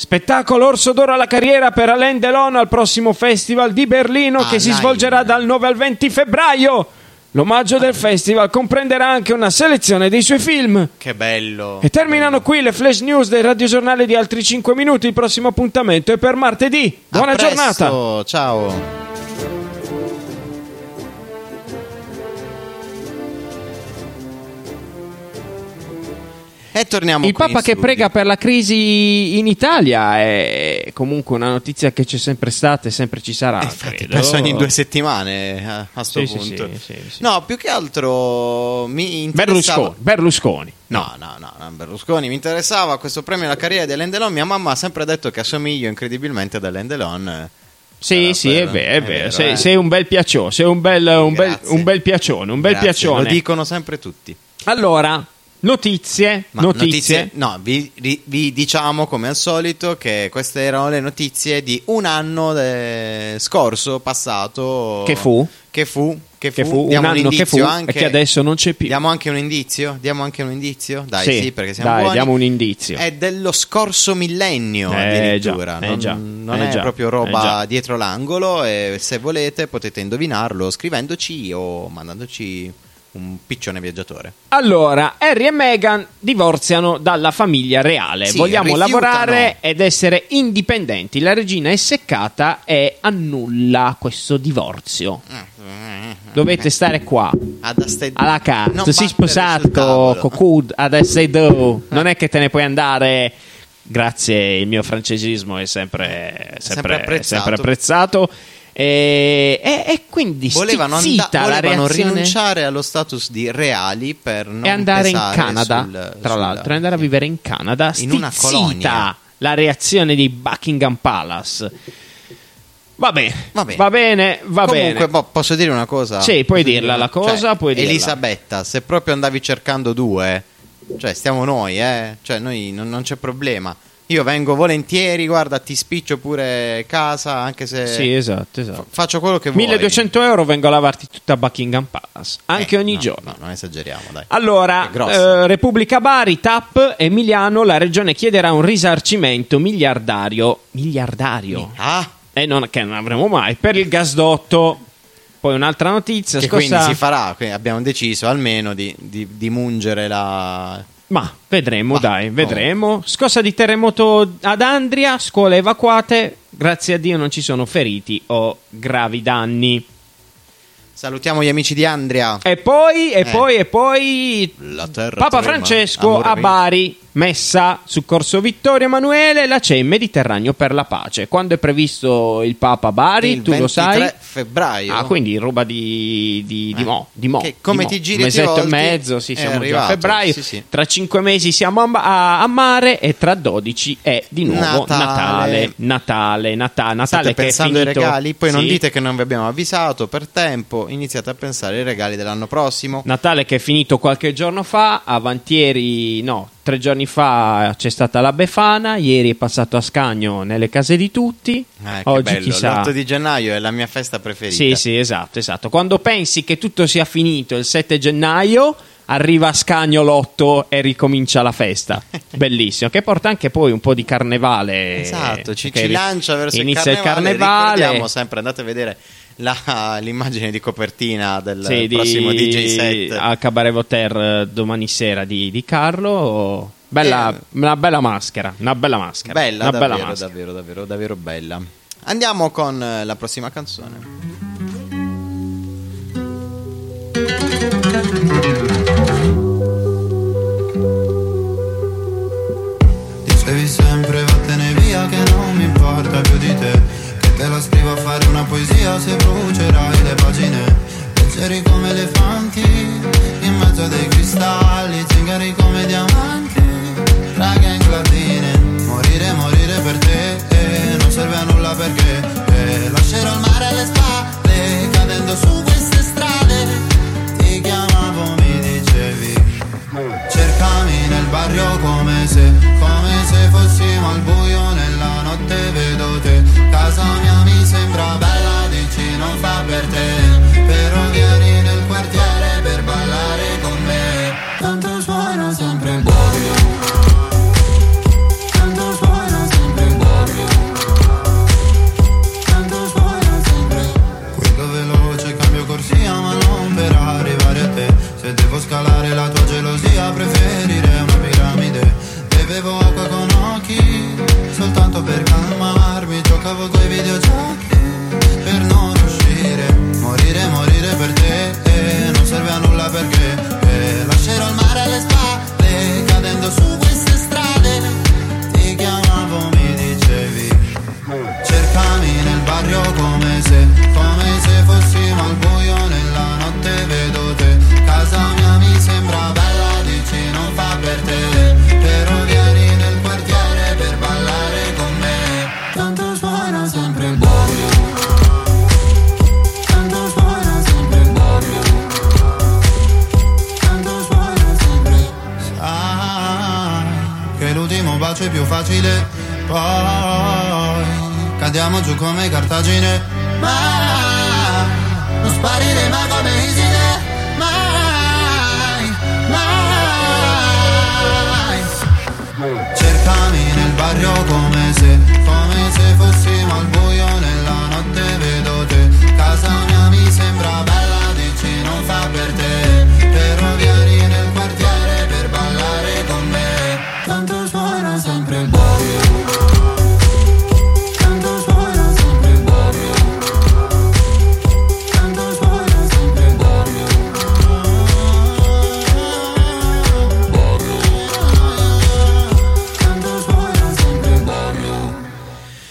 Spettacolo Orso d'Oro alla carriera per Alain Delon al prossimo festival di Berlino che si svolgerà dal 9 al 20 febbraio. L'omaggio del festival comprenderà anche una selezione dei suoi film. Che bello. E terminano qui le flash news del radiogiornale di altri 5 minuti. Il prossimo appuntamento è per martedì. Buona giornata. Ciao. E torniamo Il qui Papa che studio. prega per la crisi in Italia è comunque una notizia che c'è sempre stata e sempre ci sarà. Eh, Infatti, credo. penso ogni due settimane a, a sto Sì, punto. sì, sì. No, più che altro mi interessava. Berlusconi. Berlusconi. No, no, no, no, Berlusconi mi interessava questo premio alla carriera di Alain Delon. Mia mamma ha sempre detto che assomiglio incredibilmente ad Alain Delon. Sì, Però sì, è quello- vero, è è vero. vero, sei, eh. sei un bel piaccione, sei un bel, un bel, un bel piaccione, un bel Grazie, piaccione. Lo dicono sempre tutti. Allora, notizie, Ma notizie. No, vi, vi diciamo come al solito che queste erano le notizie di un anno de- scorso, passato. Che fu? Che fu? Che fu? Che fu un Diamo anno che indizio fu anche- e che adesso non c'è più. Diamo anche un indizio? Diamo anche un indizio? Dai, sì, perché siamo dai, buoni. diamo un indizio. È dello scorso millennio Eh, addirittura, già, eh, non, già, non eh, è già, proprio eh, roba dietro l'angolo e se volete potete indovinarlo scrivendoci o mandandoci un piccione viaggiatore. Allora, Harry e Meghan divorziano dalla famiglia reale. Sì, Vogliamo rifiutano. lavorare ed essere indipendenti. La regina è seccata e annulla questo divorzio. Dovete stare qua. Ad Alla carta, Non si sposato sul tavolo. con Cud adesso do. Non è che te ne puoi andare. Grazie, il mio francesismo è sempre, sempre, Sempre apprezzato. sempre apprezzato. E, e- e quindi Volevano, and- volevano rinunciare allo status di reali per non e andare in Canada, sul- tra sulla- l'altro, e andare a vivere in Canada, In una colonia. la reazione di Buckingham Palace. Va bene, Va bene. va bene, va Comunque, bene. boh, posso dire una cosa? Sì, puoi dirla la cosa, Cioè, puoi dirla. Elisabetta, se proprio andavi cercando due, Cioè, stiamo noi, eh. Cioè, noi non, non c'è problema. Io vengo volentieri, guarda, ti spiccio pure casa, anche se Sì, esatto, esatto. faccio quello che vuoi. 1200 euro vengo a lavarti tutta Buckingham Palace, anche Eh, ogni no, giorno. No, non esageriamo, dai. Allora, eh, Repubblica Bari, TAP, Emiliano, la regione chiederà un risarcimento miliardario. Miliardario? Ah, E non, che non avremo mai. Per il gasdotto. Poi un'altra notizia. che scorsa- quindi si farà, abbiamo deciso almeno di, di- di mungere la... Ma vedremo, Ma, dai, vedremo. Scossa di terremoto ad Andria, scuole evacuate. Grazie a Dio non ci sono feriti o gravi danni. Salutiamo gli amici di Andria. E poi, e Eh. poi, e poi. La terra Papa trema, Francesco amore a mio. Bari, messa su Corso Vittorio Emanuele, la CEM Mediterraneo per la pace. Quando è previsto il Papa a Bari, Il tu lo 23 sai? febbraio. Ah, quindi roba di, di, di Eh. mo, di mo, Che come di mo. ti giri un e ti mesetto e mezzo, sì, siamo già a arrivato, febbraio. sì, sì. Tra cinque mesi siamo a, a- a mare e tra 12 è di nuovo Natale. Natale, Natale, Nata- Natale, State pensando ai regali, poi non Sì. dite che non vi abbiamo avvisato per tempo, iniziate a pensare ai regali dell'anno prossimo. Natale che è finito qualche giorno fa, avantieri, no, tre giorni fa c'è stata la Befana, ieri è passato a Scagno nelle case di tutti, che oggi bello. chissà. L'8 di gennaio è la mia festa preferita. Sì, sì, esatto, esatto. Quando pensi che tutto sia finito il 7 gennaio, arriva a Scagno l'8 e ricomincia la festa. Bellissimo, che porta anche poi un po' di carnevale. Esatto, ci, ci lancia verso il inizia carnevale. il carnevale. Ricordiamo sempre, andate a vedere la- l'immagine di copertina del Sì, di- prossimo DJ set. al Cabaret Voltaire eh, domani sera di, di Carlo. Bella, Eh. una bella maschera, una bella maschera. Bella, una davvero, bella maschera. davvero, davvero, davvero bella. Andiamo con eh, la prossima canzone. Dicevi sempre vattene via che non mi importa più scrivo a fare una poesia se brucerai le pagine. Leggeri come elefanti in mezzo a dei cristalli Zingari come diamanti. Raga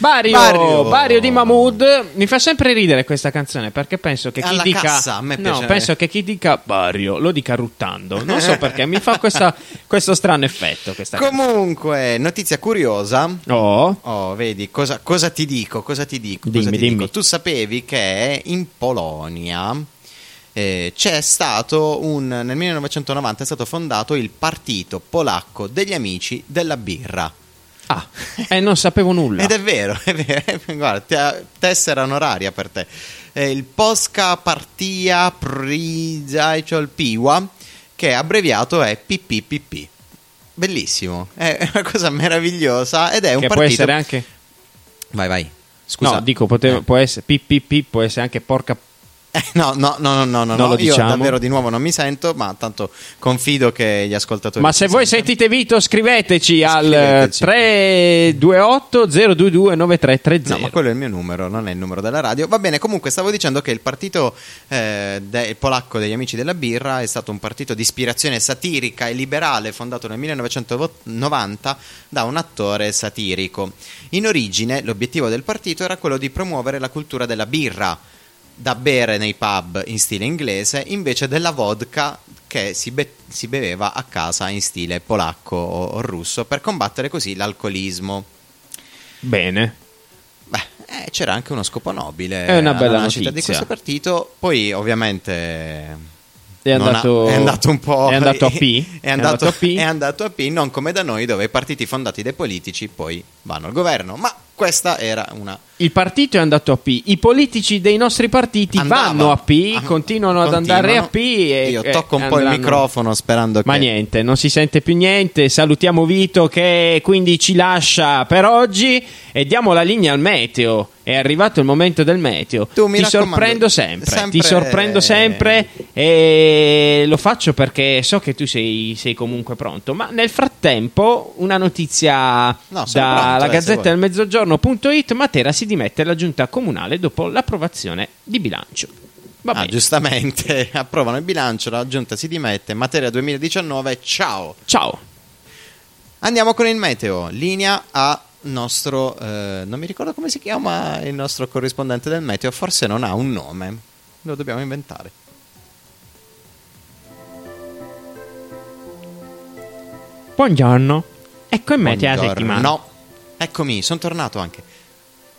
Bario, Bario. Bario di Mahmood mi fa sempre ridere questa canzone perché penso che chi Alla dica cassa, a me no, piace. penso che chi dica Bario lo dica ruttando. Non so perché mi fa questa- questo strano effetto questa Comunque, notizia curiosa. canzone. Oh, Oh, vedi, cosa, cosa ti dico? Cosa ti dico? Dimmi, cosa ti dimmi. dico? Tu sapevi che in Polonia eh, c'è stato un, nel 1990 è stato fondato il Partito Polacco degli Amici della Birra. Ah, eh, non sapevo nulla. Ed è vero, è vero. Guarda, te- tessera onoraria per te. È il Polska Partia Przyjaciół Piła, che abbreviato è PPPP. Bellissimo, è una cosa meravigliosa ed è un che può partito... essere anche... Vai, vai. Scusa. No, dico, potevo- Eh. può essere PPP, può essere anche porca... Eh, no, no, no, no, no, no, Non no. lo io diciamo. davvero di nuovo non mi sento, ma tanto confido che gli ascoltatori... Ma se voi sentite Vito, scriveteci al Scriveteci. 328 022 9330. No, ma quello è il mio numero, non è il numero della radio. Va bene, comunque stavo dicendo che il partito eh, de- polacco degli Amici della Birra è stato un partito di ispirazione satirica e liberale fondato nel 1990 da un attore satirico. In origine l'obiettivo del partito era quello di promuovere la cultura della birra da bere nei pub in stile inglese invece della vodka che si, be- si beveva a casa in stile polacco o, o russo per combattere così l'alcolismo. Bene. Beh, eh, c'era anche uno scopo nobile. È una bella nascita di questo partito. Poi, ovviamente. È andato, ha- è andato un po'. È andato a P. È andato, a P. è andato a P, non come da noi, dove i partiti fondati dai politici poi vanno al governo. Ma questa era una. Il partito è andato a P. I politici dei nostri partiti Andava. vanno a P, Ah, continuano ad andare a P. E, Io tocco un po' il andranno- microfono sperando Ma che. niente, non si sente più niente. Salutiamo Vito che quindi ci lascia per oggi e diamo la linea al meteo. È arrivato il momento del meteo. Tu, mi ti sorprendo sempre, sempre- Ti sorprendo sempre e lo faccio perché so che tu sei, sei comunque pronto. Ma nel frattempo, una notizia No, dalla eh, Gazzetta del Mezzogiorno.it: Matera si dimette alla giunta comunale dopo l'approvazione di bilancio. Va Ah, bene. giustamente, approvano il bilancio, la giunta si dimette, materia 2019, ciao. Ciao. Andiamo con il meteo, linea a nostro, eh, non mi ricordo come si chiama il nostro corrispondente del meteo, forse non ha un nome, lo dobbiamo inventare. Buongiorno. Ecco in meteo la settimana. No, eccomi, sono tornato anche.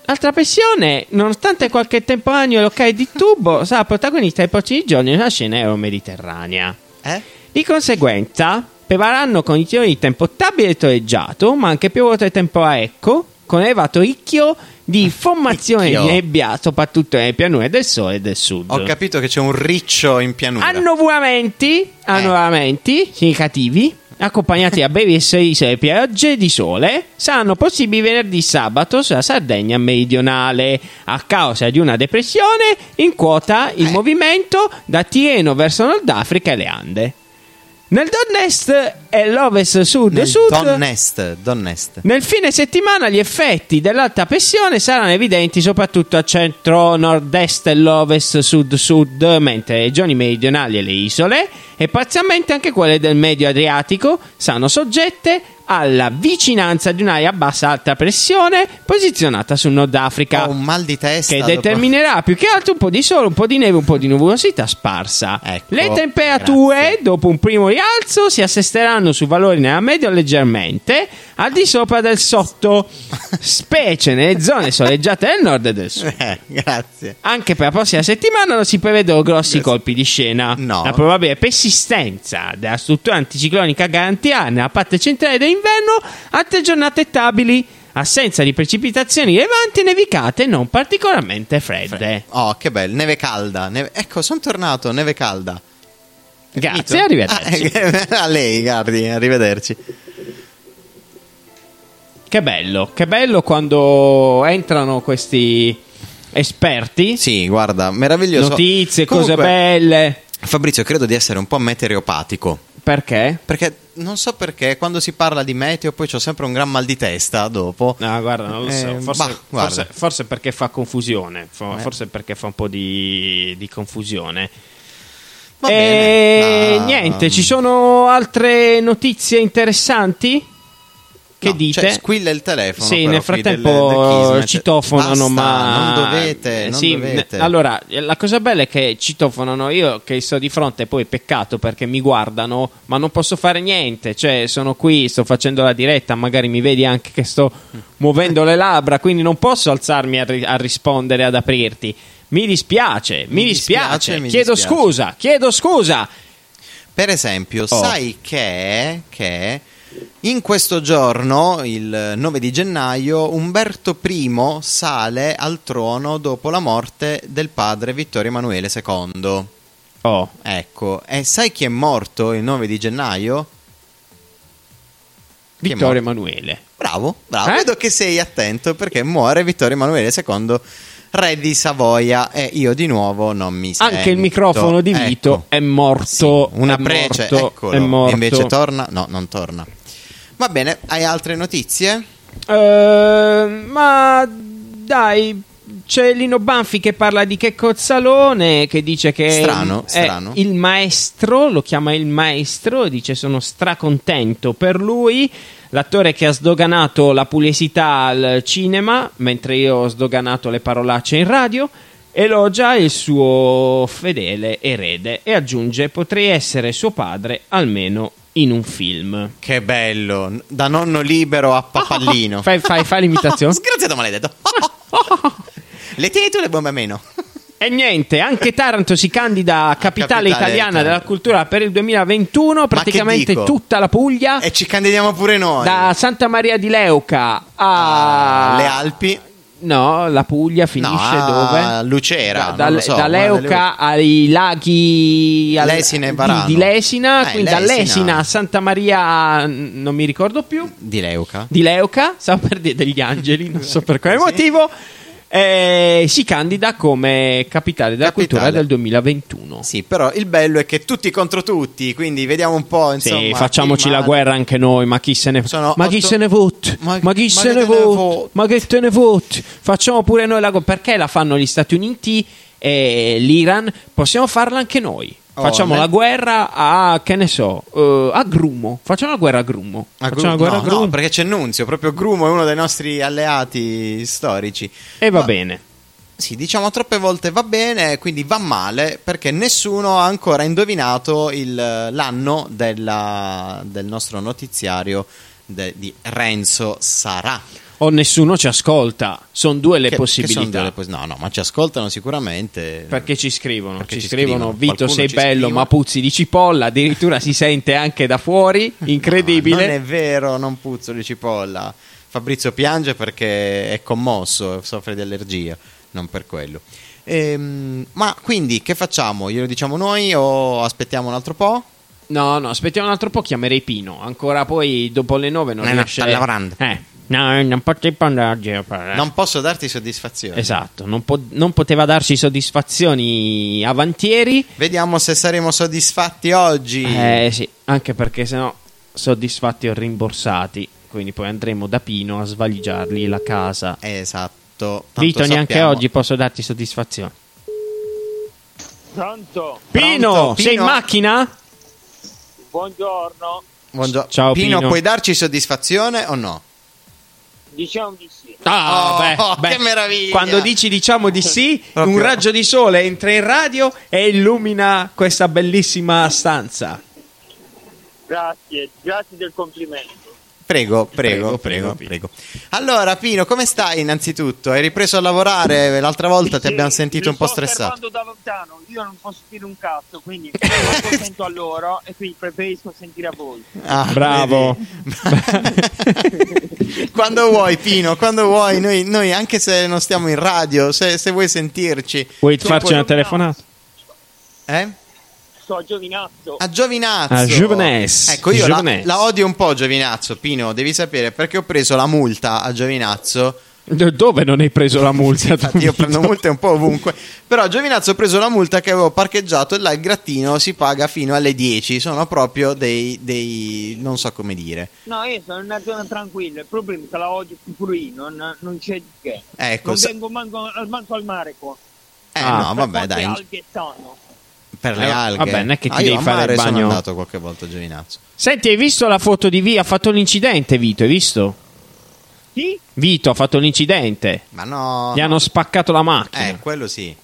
L'altra pressione, nonostante qualche temporaneo e l'ok di tubo, sarà protagonista ai prossimi giorni nella scena euro-mediterranea. Eh? Di conseguenza, prevaleranno condizioni di tempo stabile e toreggiato, ma anche piovoso e tempo a ecco, con elevato ricchio di formazione Ricchio. di nebbia, soprattutto nelle pianure del sole e del sud. Ho capito che c'è un riccio in pianura. Annuvolamenti, annuvolamenti significativi, accompagnati da brevissime isole piogge di sole, saranno possibili venerdì e sabato sulla Sardegna meridionale, a causa di una depressione in quota il Eh. movimento da Tireno verso Nord Africa e le Ande. Nel Donest e l'Ovest Sud Nel Sud Donnest, Donnest. nel fine settimana gli effetti dell'alta pressione saranno evidenti soprattutto a centro, nord-est e l'ovest, sud-sud, mentre le regioni meridionali e le isole, e parzialmente anche quelle del medio Adriatico, saranno soggette alla vicinanza di un'area a bassa alta pressione posizionata sul Nord Africa. Ho un mal di testa. Che dopo- determinerà più che altro un po' di sole, un po' di neve, un po' di nuvolosità sparsa. Ecco, Le temperature, grazie. dopo un primo rialzo, si assesteranno su valori nella media leggermente al di sopra del sotto, specie nelle zone soleggiate del nord e del sud. Eh, grazie. Anche per la prossima settimana non si prevedono grossi colpi di scena. No. La probabile persistenza della struttura anticiclonica garantirà nella parte centrale dell'inverno altre giornate stabili, assenza di precipitazioni rilevanti nevicate non particolarmente fredde. Oh, che bello, neve calda. neve- Ecco, sono tornato, neve calda. Grazie, arrivederci. Ah, a lei, guardi, arrivederci. Che bello, che bello quando entrano questi esperti, Sì, guarda, meraviglioso. notizie, Comunque, cose belle. Fabrizio, credo di essere un po' meteoropatico. Perché? Perché non so perché quando si parla di meteo poi ho sempre un gran mal di testa dopo. No, guarda, non lo so. Eh, Forse, bah, guarda. forse- forse perché fa confusione. Eh. Forse perché fa un po' di, di confusione. Va e bene. Ma- niente, ci sono altre notizie interessanti? Che No, dite? cioè, squilla il telefono. Sì, però nel del- frattempo del Kismet. citofonano, Basta, ma non dovete, non Sì, dovete. n- Allora, la cosa bella è che citofonano io che sto di fronte, poi peccato perché mi guardano, ma non posso fare niente. Cioè, sono qui, sto facendo la diretta, magari mi vedi anche che sto muovendo le labbra, quindi non posso alzarmi a, ri- a rispondere, ad aprirti. Mi dispiace, mi, Mi dispiace. dispiace, mi chiedo dispiace. scusa, chiedo scusa. Per esempio, Oh. sai che, che in questo giorno, il 9 di gennaio, Umberto I sale al trono dopo la morte del padre Vittorio Emanuele II. Oh, Ecco, e sai chi è morto il 9 di gennaio? Chi Vittorio? Emanuele. Bravo, bravo. Eh? Vedo che sei attento perché muore Vittorio Emanuele II, re di Savoia, e io di nuovo non mi sento. Anche il microfono di Vito Ecco. è morto. Sì, una è prece, morto, eccolo. è morto. Invece torna? No, non torna. Va bene, hai altre notizie? Eh, ma dai, c'è Lino Banfi che parla di che Cozzalone, che dice che Strano, è strano. il maestro, lo chiama il maestro, dice sono stracontento per lui. L'attore che ha sdoganato la pugliesità al cinema, mentre io ho sdoganato le parolacce in radio, elogia il suo fedele erede e aggiunge potrei essere suo padre almeno in un film. Che bello, da nonno libero a papallino. Fai, fai, fai l'imitazione? Sgraziato maledetto. le tieni tu le bombe a meno? E niente, anche Taranto si candida a capitale, capitale italiana della cultura per il 2021, praticamente tutta la Puglia, E ci candidiamo pure noi. da Santa Maria di Leuca a... Ah, le Alpi. No, la Puglia finisce no, dove? Lucera. Da, non lo da- so, da Leuca ai laghi al- Lesina e di- Varano. di, Lesina, Eh, quindi da Lesina. Lesina a Santa Maria non mi ricordo più Di Leuca. di Leuca, stavo per dire degli angeli, non so per quale Sì. motivo, eh, si candida come capitale della Capitale. cultura del 2021. Sì, però il bello è che tutti contro tutti, quindi vediamo un po', insomma. sì, facciamoci la guerra anche noi, ma chi se ne Sono Ma chi se ne voti? Ma- Ma, chi ma se ne te ne voti? voti? Ma che te ne voti? Facciamo pure noi la guerra. Perché la fanno gli Stati Uniti e l'Iran? Possiamo farla anche noi. Oh, Facciamo la guerra a, che ne so, eh, a Grumo. Facciamo la guerra a Grumo. A Facciamo la Gru- guerra no, a Grumo. no, perché c'è Nunzio, proprio Grumo è uno dei nostri alleati storici. E va Ma- bene. Sì, diciamo troppe volte va bene, quindi va male perché nessuno ha ancora indovinato il- l'anno della- del nostro notiziario de- di Renzo Sarà. O nessuno ci ascolta. Sono due le Che- che possibilità. sono delle pos- no, no, ma ci ascoltano sicuramente. Perché ci scrivono? Perché ci, ci scrivono, scrivono. Vito sei bello scrive. ma puzzi di cipolla, addirittura si sente anche da fuori, incredibile. No, non è vero, non puzzo di cipolla. Fabrizio piange perché è commosso, soffre di allergia, non per quello. Ehm, ma quindi che facciamo? Glielo diciamo noi o aspettiamo un altro po'? No, no, aspettiamo un altro po', chiamerei Pino. Ancora poi dopo le nove non Eh, no, riesce sta lavorando. Eh, no, non potevo andare. Non posso darti soddisfazione. Esatto, non, po- non poteva darci soddisfazioni avantieri. Vediamo se saremo soddisfatti oggi. Eh sì, anche perché sennò soddisfatti o rimborsati. Quindi poi andremo da Pino a svaligiargli la casa. Esatto. Tanto Vito, neanche sappiamo. oggi posso darti soddisfazione. Pronto? Pino, Pronto, sei in Pino? macchina? Buongiorno. Buongiorno. Ciao, Pino, Pino. puoi darci soddisfazione o no? Diciamo di sì. Ah, Oh, beh, che beh. meraviglia! Quando dici diciamo di sì, un raggio di sole entra in radio e illumina questa bellissima stanza. Grazie, grazie del complimento. Prego, prego, Prego, prego, prego, prego. Allora, Pino, come stai innanzitutto? Hai ripreso a lavorare? L'altra volta ti abbiamo sentito un po' stressato. da lontano, io non posso dire un cazzo, quindi non sento a loro e quindi preferisco sentire a voi. Ah, Bravo. quando vuoi, Pino, quando vuoi, noi, noi anche se non stiamo in radio, se, se vuoi sentirci, Vuoi farci puoi- una telefonata? Eh? Sto a Giovinazzo. A Giovinazzo. A Giovinezzo. Ecco, io la, la odio un po' Giovinazzo, Pino, devi sapere, perché ho preso la multa a Giovinazzo. Dove non hai preso la multa? Infatti io prendo multe un po' ovunque. Però a Giovinazzo ho preso la multa che avevo parcheggiato e là il grattino si paga fino alle 10. Sono proprio dei, dei non so come dire. No, io sono in una zona tranquilla, il problema è che la odio pure io, non, non c'è di che. Ecco, non vengo manco, al- manco al mare qua. Eh Ah, no, vabbè, dai. alghe stanno. Per le Eh, alghe. vabbè, non è che ti Ah, devi fare il bagno. sono andato qualche volta a Giovinazzo. Senti, hai visto la foto di Vito? Ha fatto l'incidente, Vito, hai visto? Chi? Vito ha fatto l'incidente. Ma no. Gli hanno spaccato la macchina. Eh, quello sì.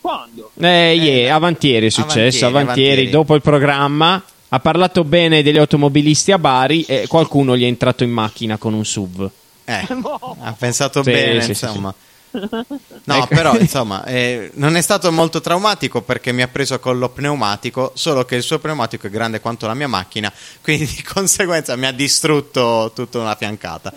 Quando? Eh, ieri, Eh, avantieri è successo, avantieri, avantieri, avantieri. dopo il programma ha parlato bene degli automobilisti a Bari e qualcuno gli è entrato in macchina con un SUV. Eh, No. ha pensato Sì, bene, sì, sì, insomma. No, Ecco. però insomma, eh, non è stato molto traumatico perché mi ha preso con lo pneumatico, solo che il suo pneumatico è grande quanto la mia macchina, quindi di conseguenza mi ha distrutto tutta una fiancata.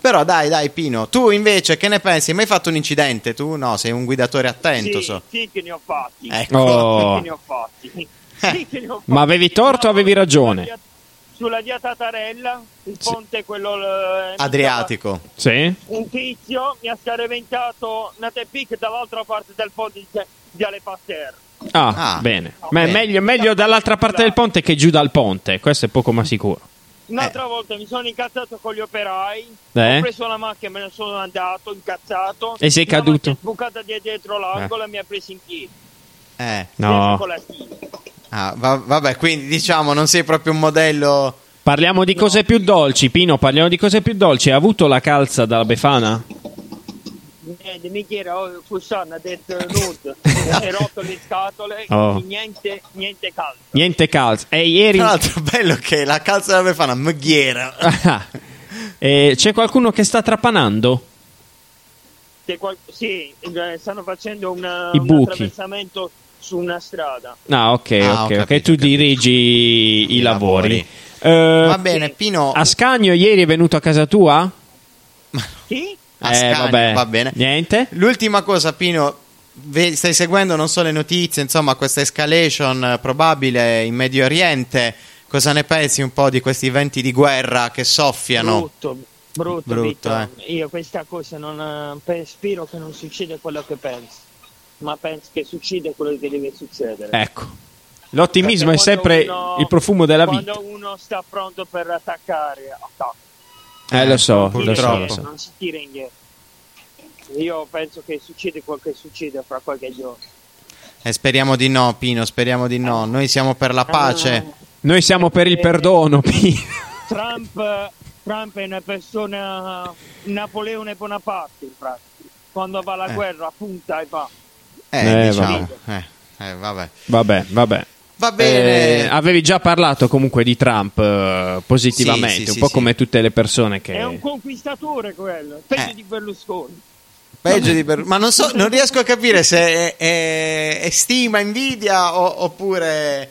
Però dai, dai Pino, tu invece che ne pensi? Hai mai fatto un incidente? Tu no, sei un guidatore attento, sì, so. sì che ne ho fatti. Ecco. Oh. Sì che ne ho fatti. Sì che ne ho Ma fatti. avevi torto o avevi ragione? Sulla via, Tatarella, il ponte quello eh, Adriatico. Sì? un tizio mi ha scareventato una tepic dall'altra parte del ponte di Viale Pasteur. Ah, Ah, bene. Ma è meglio, meglio dall'altra parte del ponte che giù dal ponte. Questo è poco ma sicuro. Un'altra volta mi sono incazzato con gli operai, Eh? ho preso la macchina e me ne sono andato incazzato. E sei caduto? è sbucata di dietro l'angolo e mi ha preso in piedi. Eh, No. Con la stiva. Ah, va- vabbè, quindi diciamo non sei proprio un modello... Parliamo di cose più dolci, Pino. Parliamo di cose più dolci. Hai avuto la calza dalla Befana? Niente, mi chiede, oh, quest'anno ha detto nudo, hai rotto le scatole, Oh. niente, niente caldo. Niente calza. E ieri. Tra l'altro bello che la calza della Befana mughiera. Ah. E c'è qualcuno che sta trapanando? Se qual- sì, eh, stanno facendo una, I un buchi. attraversamento su una strada. Ah, ok, Ah, ok, ok. capito, Tu ho capito. dirigi i, I lavori. lavori. Eh, Va bene, Pino. Ascanio ieri è venuto a casa tua? Sì? Ascanio, eh, vabbè. va bene. Niente? L'ultima cosa, Pino, stai seguendo non so le notizie, insomma, questa escalation probabile in Medio Oriente. Cosa ne pensi un po' di questi venti di guerra che soffiano? Brutto, brutto, Brutto, Vito. eh. Io questa cosa non eh, pe- spero che non succeda quello che penso, ma penso che succeda quello che deve succedere. Ecco. L'ottimismo è Perché quando sempre uno- il profumo della vita. Quando uno sta pronto per attaccare, attacca. Eh, lo so, lo so, lo so. Non si tira indietro. Io penso che succede quel che succede fra qualche giorno. E speriamo di no, Pino, speriamo di no. Noi siamo per la pace. Ah, Noi siamo per il perdono, Pino. Trump, Trump è una persona Napoleone Bonaparte, in pratica. Quando va alla Eh. guerra punta e va. Eh, Eh, diciamo. Eh, eh, vabbè. Vabbè, vabbè. Va bene. Eh, avevi già parlato comunque di Trump eh, positivamente, Sì, sì, un sì, po' sì. come tutte le persone che... È un conquistatore quello, peggio Eh. di Berlusconi. Peggio di per- Ma non so, non riesco a capire se è, è- è stima, invidia o- oppure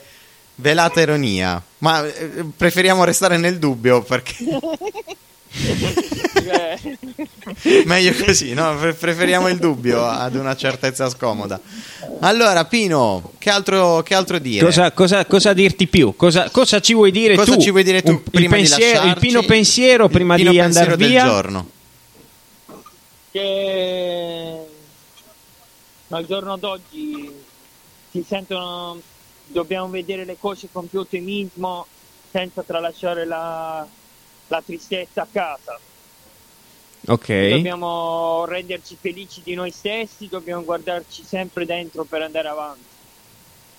velata ironia. Ma eh, preferiamo restare nel dubbio perché meglio così, no? Pre- Preferiamo il dubbio ad una certezza scomoda. Allora, Pino, che altro, che altro dire? Cosa, cosa- cosa dirti più? Cosa, cosa ci vuoi dire Cosa tu? ci vuoi dire tu Un- prima il, di pensiero- il lasciarci? pino pensiero Il prima Pino di andare del via? giorno. che al giorno d'oggi si sentono dobbiamo vedere le cose con più ottimismo senza tralasciare la, la tristezza a casa Ok. dobbiamo renderci felici di noi stessi dobbiamo guardarci sempre dentro per andare avanti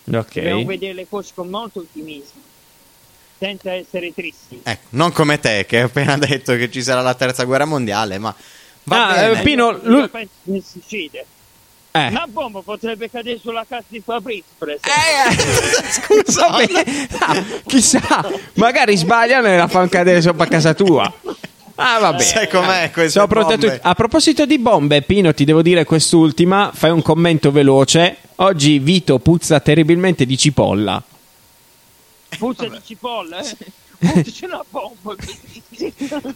dobbiamo Ok. vedere le cose con molto ottimismo senza essere tristi Ecco, non come te che hai appena detto che ci sarà la terza guerra mondiale, ma va Ah, bene. eh, Pino, Io lui- penso che succede Eh. una bomba potrebbe cadere sulla casa di Fabrizio per esempio Eh, scusa, vabbè. Ah, chissà, magari sbagliano e la fanno cadere sopra casa tua. Ah, vabbè. Sai com'è Sono pronte a proposito di bombe, Pino, ti devo dire quest'ultima. Fai un commento veloce. Oggi Vito puzza terribilmente di cipolla. puzza di cipolla eh? Puzza, c'è una bomba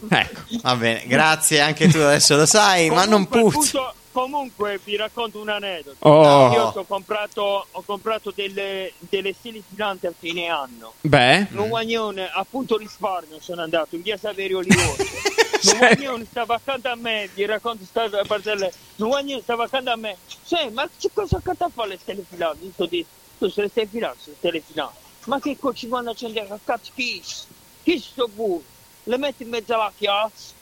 Ecco. Va bene, grazie, anche tu adesso lo sai, ma non puzza. Comunque vi racconto un aneddoto. Oh. io ho comprato, ho comprato delle, delle stelle filanti a fine anno. Beh, un guagnone appunto risparmio sono andato in via Saverio Livorno. Un guagnone stava accanto a me vi racconto questa barzelletta un guagnone stava accanto a me. Sì ma c'è cosa accanto a fare le stelle filanti io sto dicendo tu se le stelle filanti sono stelle filanti ma che co- ci vanno a accendere a cazzo? Chi? Chi sto buono le metti in mezzo alla chiazza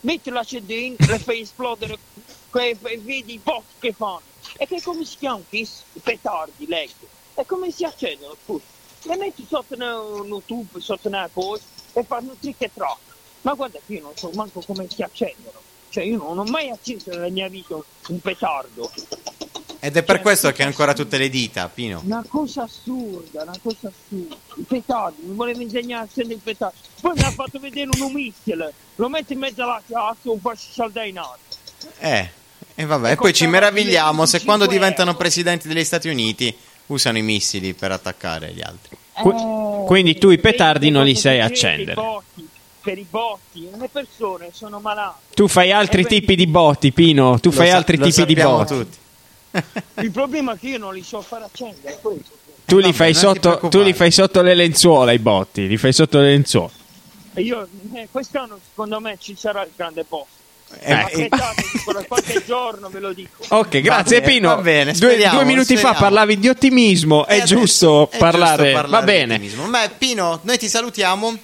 metti l'accendino le fai esplodere que- e vedi i botti che fanno e che come si chiama? Kiss? i petardi leggo e come si accendono scusa le metti sotto un un tubo sotto una cosa e fanno trick e track ma guarda che io non so manco come si accendono. Cioè io non ho mai acceso nella mia vita un petardo. Ed è per questo che ha ancora tutte le dita, Pino. una cosa assurda una cosa assurda. I petardi mi voleva insegnare a accendere il petardo poi mi ha fatto vedere un missile lo metti in mezzo alla chiazza e lo faccio saldare in aria Eh, E vabbè, E poi ci meravigliamo se 25 quando diventano euro. presidenti degli Stati Uniti usano i missili per attaccare gli altri. Qui- quindi tu i petardi non li sai accendere. botti, per i botti, le persone sono malate. Tu fai altri E quindi- tipi di botti, Pino. Tu Lo fai sa- altri tipi di botti. tutti. Il problema è che io non li so far accendere. Tu li, fai sotto, tu li fai sotto le lenzuola i botti, li fai sotto le lenzuola. E io, eh, quest'anno secondo me ci sarà il grande posto. Eh, eh, Aspettate ancora qualche giorno, ve lo dico. Ok, grazie bene, Pino. va bene, due, speriamo, due minuti fa speriamo. parlavi di ottimismo, è, e adesso giusto, è parlare. giusto Va di bene. ottimismo. Ma Pino, noi ti salutiamo.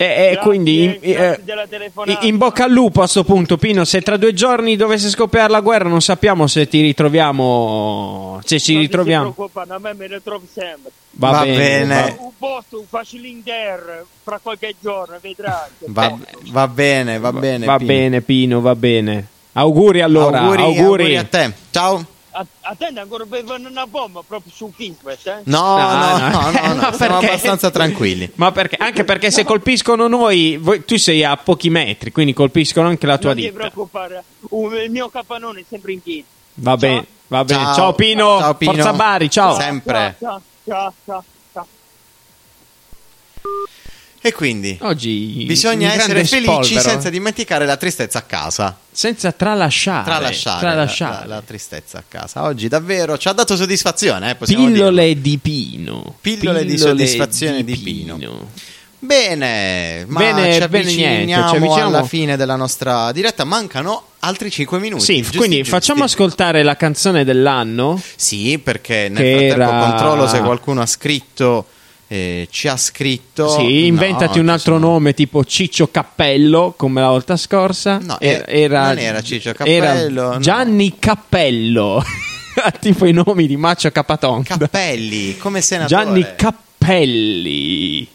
E, e Grazie, quindi in, grazie eh, della telefonata. in bocca al lupo a sto punto, Pino. Se tra due giorni dovesse scoppiare la guerra, non sappiamo se ti ritroviamo. Se ci Non ritroviamo. preoccupare, a me me ne trovi sempre. Va, Va bene. bene. va- Un posto, un facilinder fra qualche giorno, vedrai. Va, va bene, va bene. va Pino. bene, Pino, va bene. Auguri allora. auguri, auguri. auguri a te. Ciao. Attende ancora una bomba proprio su Kismet, eh? No, no, No, no, no. no, no, Ma siamo perché? abbastanza tranquilli. Ma perché? Anche perché se colpiscono noi, voi- tu sei a pochi metri, quindi colpiscono anche la tua non ti ditta. preoccupare, un- il mio capannone è sempre in piedi. Va bene, va bene. Ciao, Ciao. Pino. Ciao, Pino. Forza Bari, ciao. Sempre. Ciao, ciao, ciao, ciao. E quindi Oggi bisogna essere felici spolvero. senza dimenticare la tristezza a casa. senza tralasciare. Tralasciare, tralasciare. La, la- la tristezza a casa. Oggi davvero ci ha dato soddisfazione, eh, Pillole dirlo. di Pino. Pillole di soddisfazione di Pino. Bene, ma Bene, ci avviciniamo niente, ci avviciniamo- alla fine della nostra diretta. Mancano altri 5 minuti. Sì, giusti, quindi giusti. facciamo ascoltare la canzone dell'anno. Sì, perché nel frattempo era- controllo se qualcuno ha scritto, eh, ci ha scritto. Sì, inventati No, un altro sono- nome tipo Ciccio Cappello, come la volta scorsa. No, era, era- non era Ciccio Cappello, era no. Gianni Cappello. tipo i nomi di Maccio Capatonda. Cappelli, come senatore. Gianni Cappelli.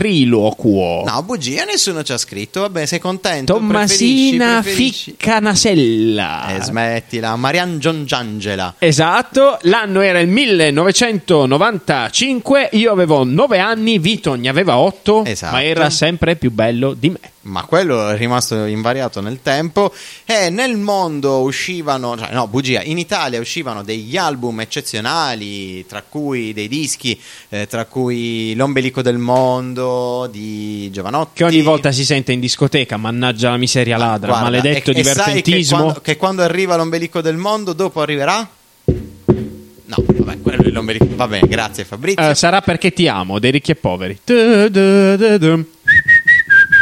Ventriloquo. No, bugia, nessuno ci ha scritto. Vabbè, sei contento? Preferisci, Tommasina preferisci? Ficcanasella. Eh, smettila, Marian Giangiangela. Esatto, l'anno era il 1995, io avevo 9 anni, Vito ne aveva 8, Esatto. ma era sempre più bello di me. Ma quello è rimasto invariato nel tempo. E nel mondo uscivano, cioè, no, bugia, in Italia uscivano degli album eccezionali, tra cui dei dischi, eh, tra cui L'ombelico del mondo di Giovanotti. Che ogni volta si sente in discoteca, mannaggia la miseria ladra, Guarda, maledetto e- e sai che divertentismo. quando, che quando arriva l'ombelico del mondo, dopo arriverà? No, vabbè, quello è l'ombelico. Va bene, grazie Fabrizio. Eh, sarà perché ti amo, dei ricchi e poveri. Du, du, du.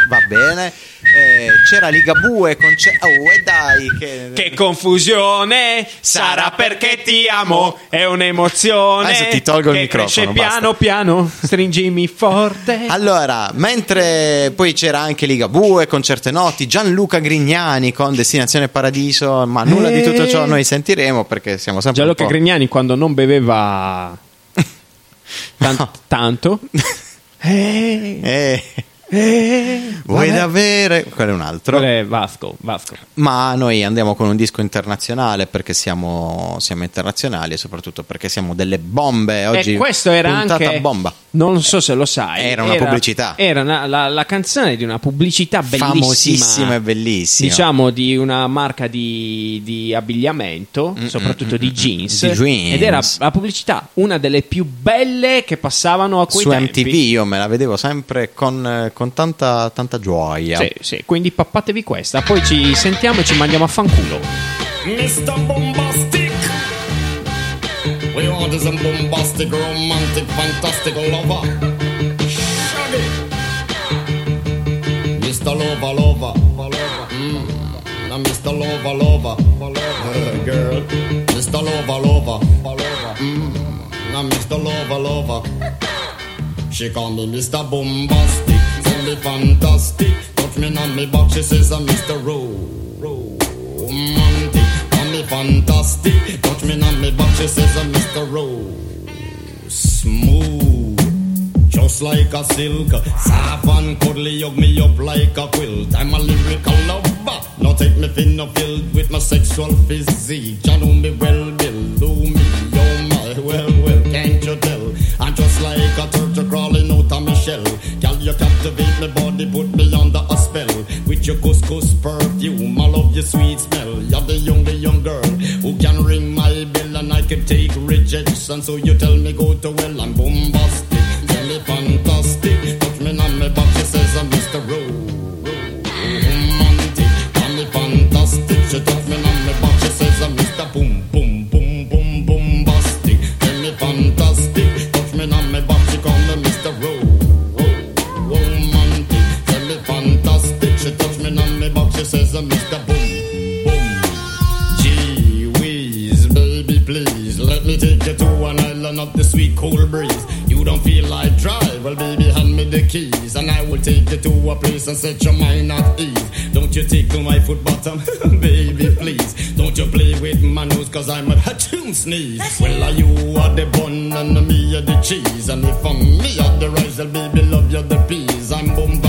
Va bene. Eh, c'era Ligabue con. Ce- oh, e dai, che. Che confusione, sarà perché ti amo, è un'emozione. Adesso ti tolgo il che microfono, cresce piano piano, stringimi forte. Allora, mentre poi c'era anche Ligabue con certe notti, Gianluca Grignani con Destinazione Paradiso, ma nulla di tutto ciò noi sentiremo perché siamo sempre Gianluca un po'... Grignani quando non beveva tan- No. tanto. Eh, Eh, eh, vuoi davvero? Quello è un altro. È Vasco, Vasco. Ma noi andiamo con un disco internazionale perché siamo, siamo internazionali e soprattutto perché siamo delle bombe. Oggi e questo era anche bomba. Non so se lo sai. Era una pubblicità. Era una- la, la canzone di una pubblicità bellissima. Famosissima e bellissima. Diciamo di una marca di, di abbigliamento, Mm, soprattutto mm, di mm, jeans. di jeans. Ed era la pubblicità, una delle più belle che passavano a quei Su tempi. MTV io me la vedevo sempre con, eh, con tanta, tanta gioia. Sì, sì, quindi pappatevi questa. Poi ci sentiamo e ci mandiamo a fanculo. Mr. Bombastic. We want is a bombastic, romantic, fantastic lover. Shaggy. Mr. Lover, lover, lover. Mm. Now Mr. Lover, lover, lover. girl. Mr. Lover, lover, lover. Mm. Now Mr. Lover, lover. She call me Mr. Bombastic, me fantastic. Touch me on me back, she says I'm Mr. Ro- Romantic. Call me fantastic, touch me on me back, she says I'm Mr. Ro- Smooth. Just like a silk, soft and cuddly, hug me up like a quilt. I'm a lyrical lover. Now take me thin or filled with my sexual physique. You know me well, Bill. Do me, oh my, well, well, can't you tell? I'm just like a turtle crawling out of my shell me body, put me under a spell. With your couscous perfume, I love your sweet smell. You're the young, the young girl who can ring my bell and I can take rejects. And So you tell me go to well, I'm bombastic, tell me fantastic. Touch me on my back, she says I'm Mr. Romantic, tell me fantastic. She touch me on my back, she says I'm Mr. Boom. Says uh, I'm Mr. Boom, boom. Gee whiz, baby, please let me take you to an island of the sweet cool breeze. You don't feel like drive? Well, baby, hand me the keys, and I will take you to a place and set your mind at ease. Don't you tickle my foot bottom, baby, please. Don't you play with my nose, cause I'm a hatchoon sneeze. Well, are you are the bun and me are the cheese, and if I'm me are the rice, well, baby, love you the peas. I'm bombastic,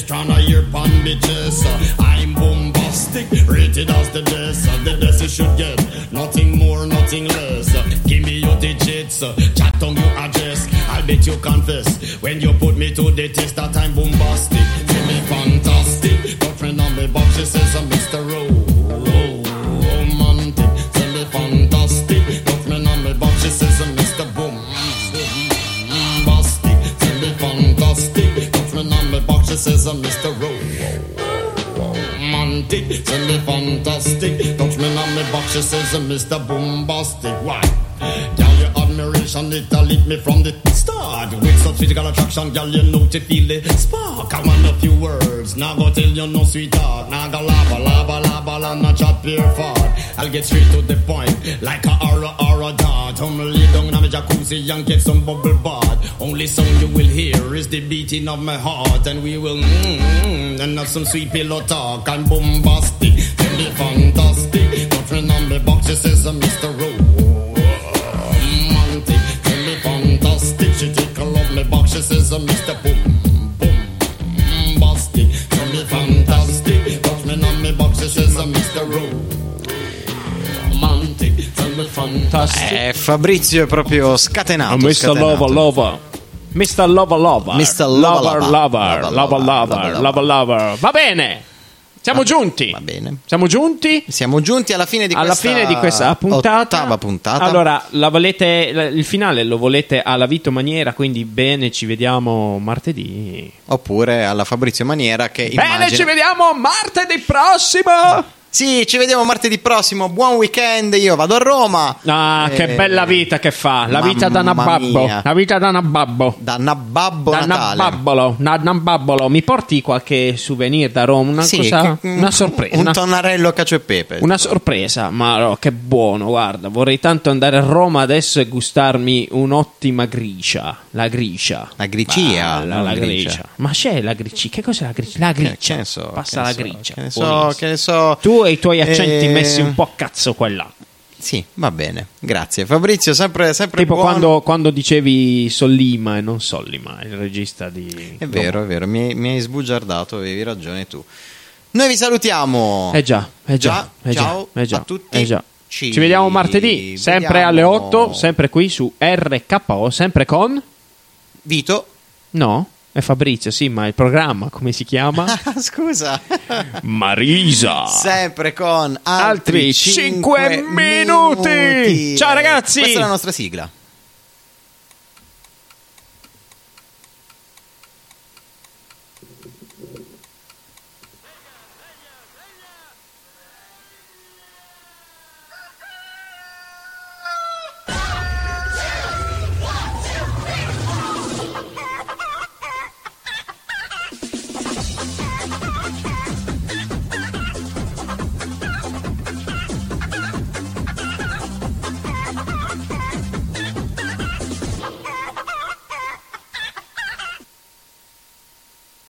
every strand of your pan bitches. I'm bombastic, rated as the best. The best you should get, nothing more, nothing less. Give me your digits, chat on your address. I'll bet you confess when you put me to the test that I'm bombastic. Romantic. Feel me fantastic. Touch me on me box, she says Mr. Bombastic. Why? Girl, your admiration, it a lit me from the physical attraction, girl, you know to feel the spark. I want a few words, now go tell you no sweetheart. Now go lava, lava, lava, la, not chat pure fart. I'll get straight to the point, like a aura, aura dart. I'm lay down in my jacuzzi and get some bubble bath. Only song you will hear is the beating of my heart, and we will mm, and have some sweet pillow talk. I'm bombastic, me fantastic. Girlfriend on me box, she says Mr. Romantic, she says I'm Mr. Boom Boom Bastic, tell me fantastic. Touch me on me box, she says I'm Mr. Romantic, tell me fantastic. Eh, Fabrizio è proprio scatenato. Mr. scatenato. Lover Lover. Mr. Lover Lover. Mr. Lover. Lover. Lover Lover. Lover Lover. Va bene. Siamo giunti. Va bene. Siamo giunti. Siamo giunti alla fine di Alla questa fine di questa puntata, puntata. Allora, la volete, il finale lo volete alla Vito Maniera, quindi bene, ci vediamo martedì. Oppure alla Fabrizio Maniera che Bene, immagino- ci vediamo martedì prossimo. Sì, ci vediamo martedì prossimo. Buon weekend. Io vado a Roma. Ah, che Eh, bella vita che fa. La vita da Nababbo. mia. La vita da Nababbo. Da Nababbo Da. Nababbolo, da Nababbolo. Mi porti qualche souvenir da Roma? Una Sì, cosa, che- una sorpresa. Un tonnarello cacio e pepe. Una sorpresa, ma no, che buono, guarda, vorrei tanto andare a Roma adesso e gustarmi un'ottima gricia, la gricia. La gricia, non la gricia. gricia. Ma c'è la gricia, che cos'è la gricia? La gricia. che ne so, Passa che la so, gricia. che ne so, buonissimo. che ne so. Tu e i tuoi accenti Eh, messi un po' a cazzo qua e là. Sì, va bene. Grazie. Fabrizio, sempre, sempre Tipo quando, quando dicevi Sollima e non Sollima, il regista di... È vero, è vero, mi hai, mi hai sbugiardato, avevi ragione tu. Noi vi salutiamo. Eh già, eh già, eh già, ciao eh già, a tutti. eh già. Ci, Ci vediamo martedì, sempre vediamo- alle 8, sempre qui su RKO, sempre con... Vito. No, è Fabrizio, sì, ma il programma come si chiama? Ah, Scusa. Marisa. sempre con Altri altri 5 cinque minuti. minuti. Ciao, ragazzi. Questa è la nostra sigla.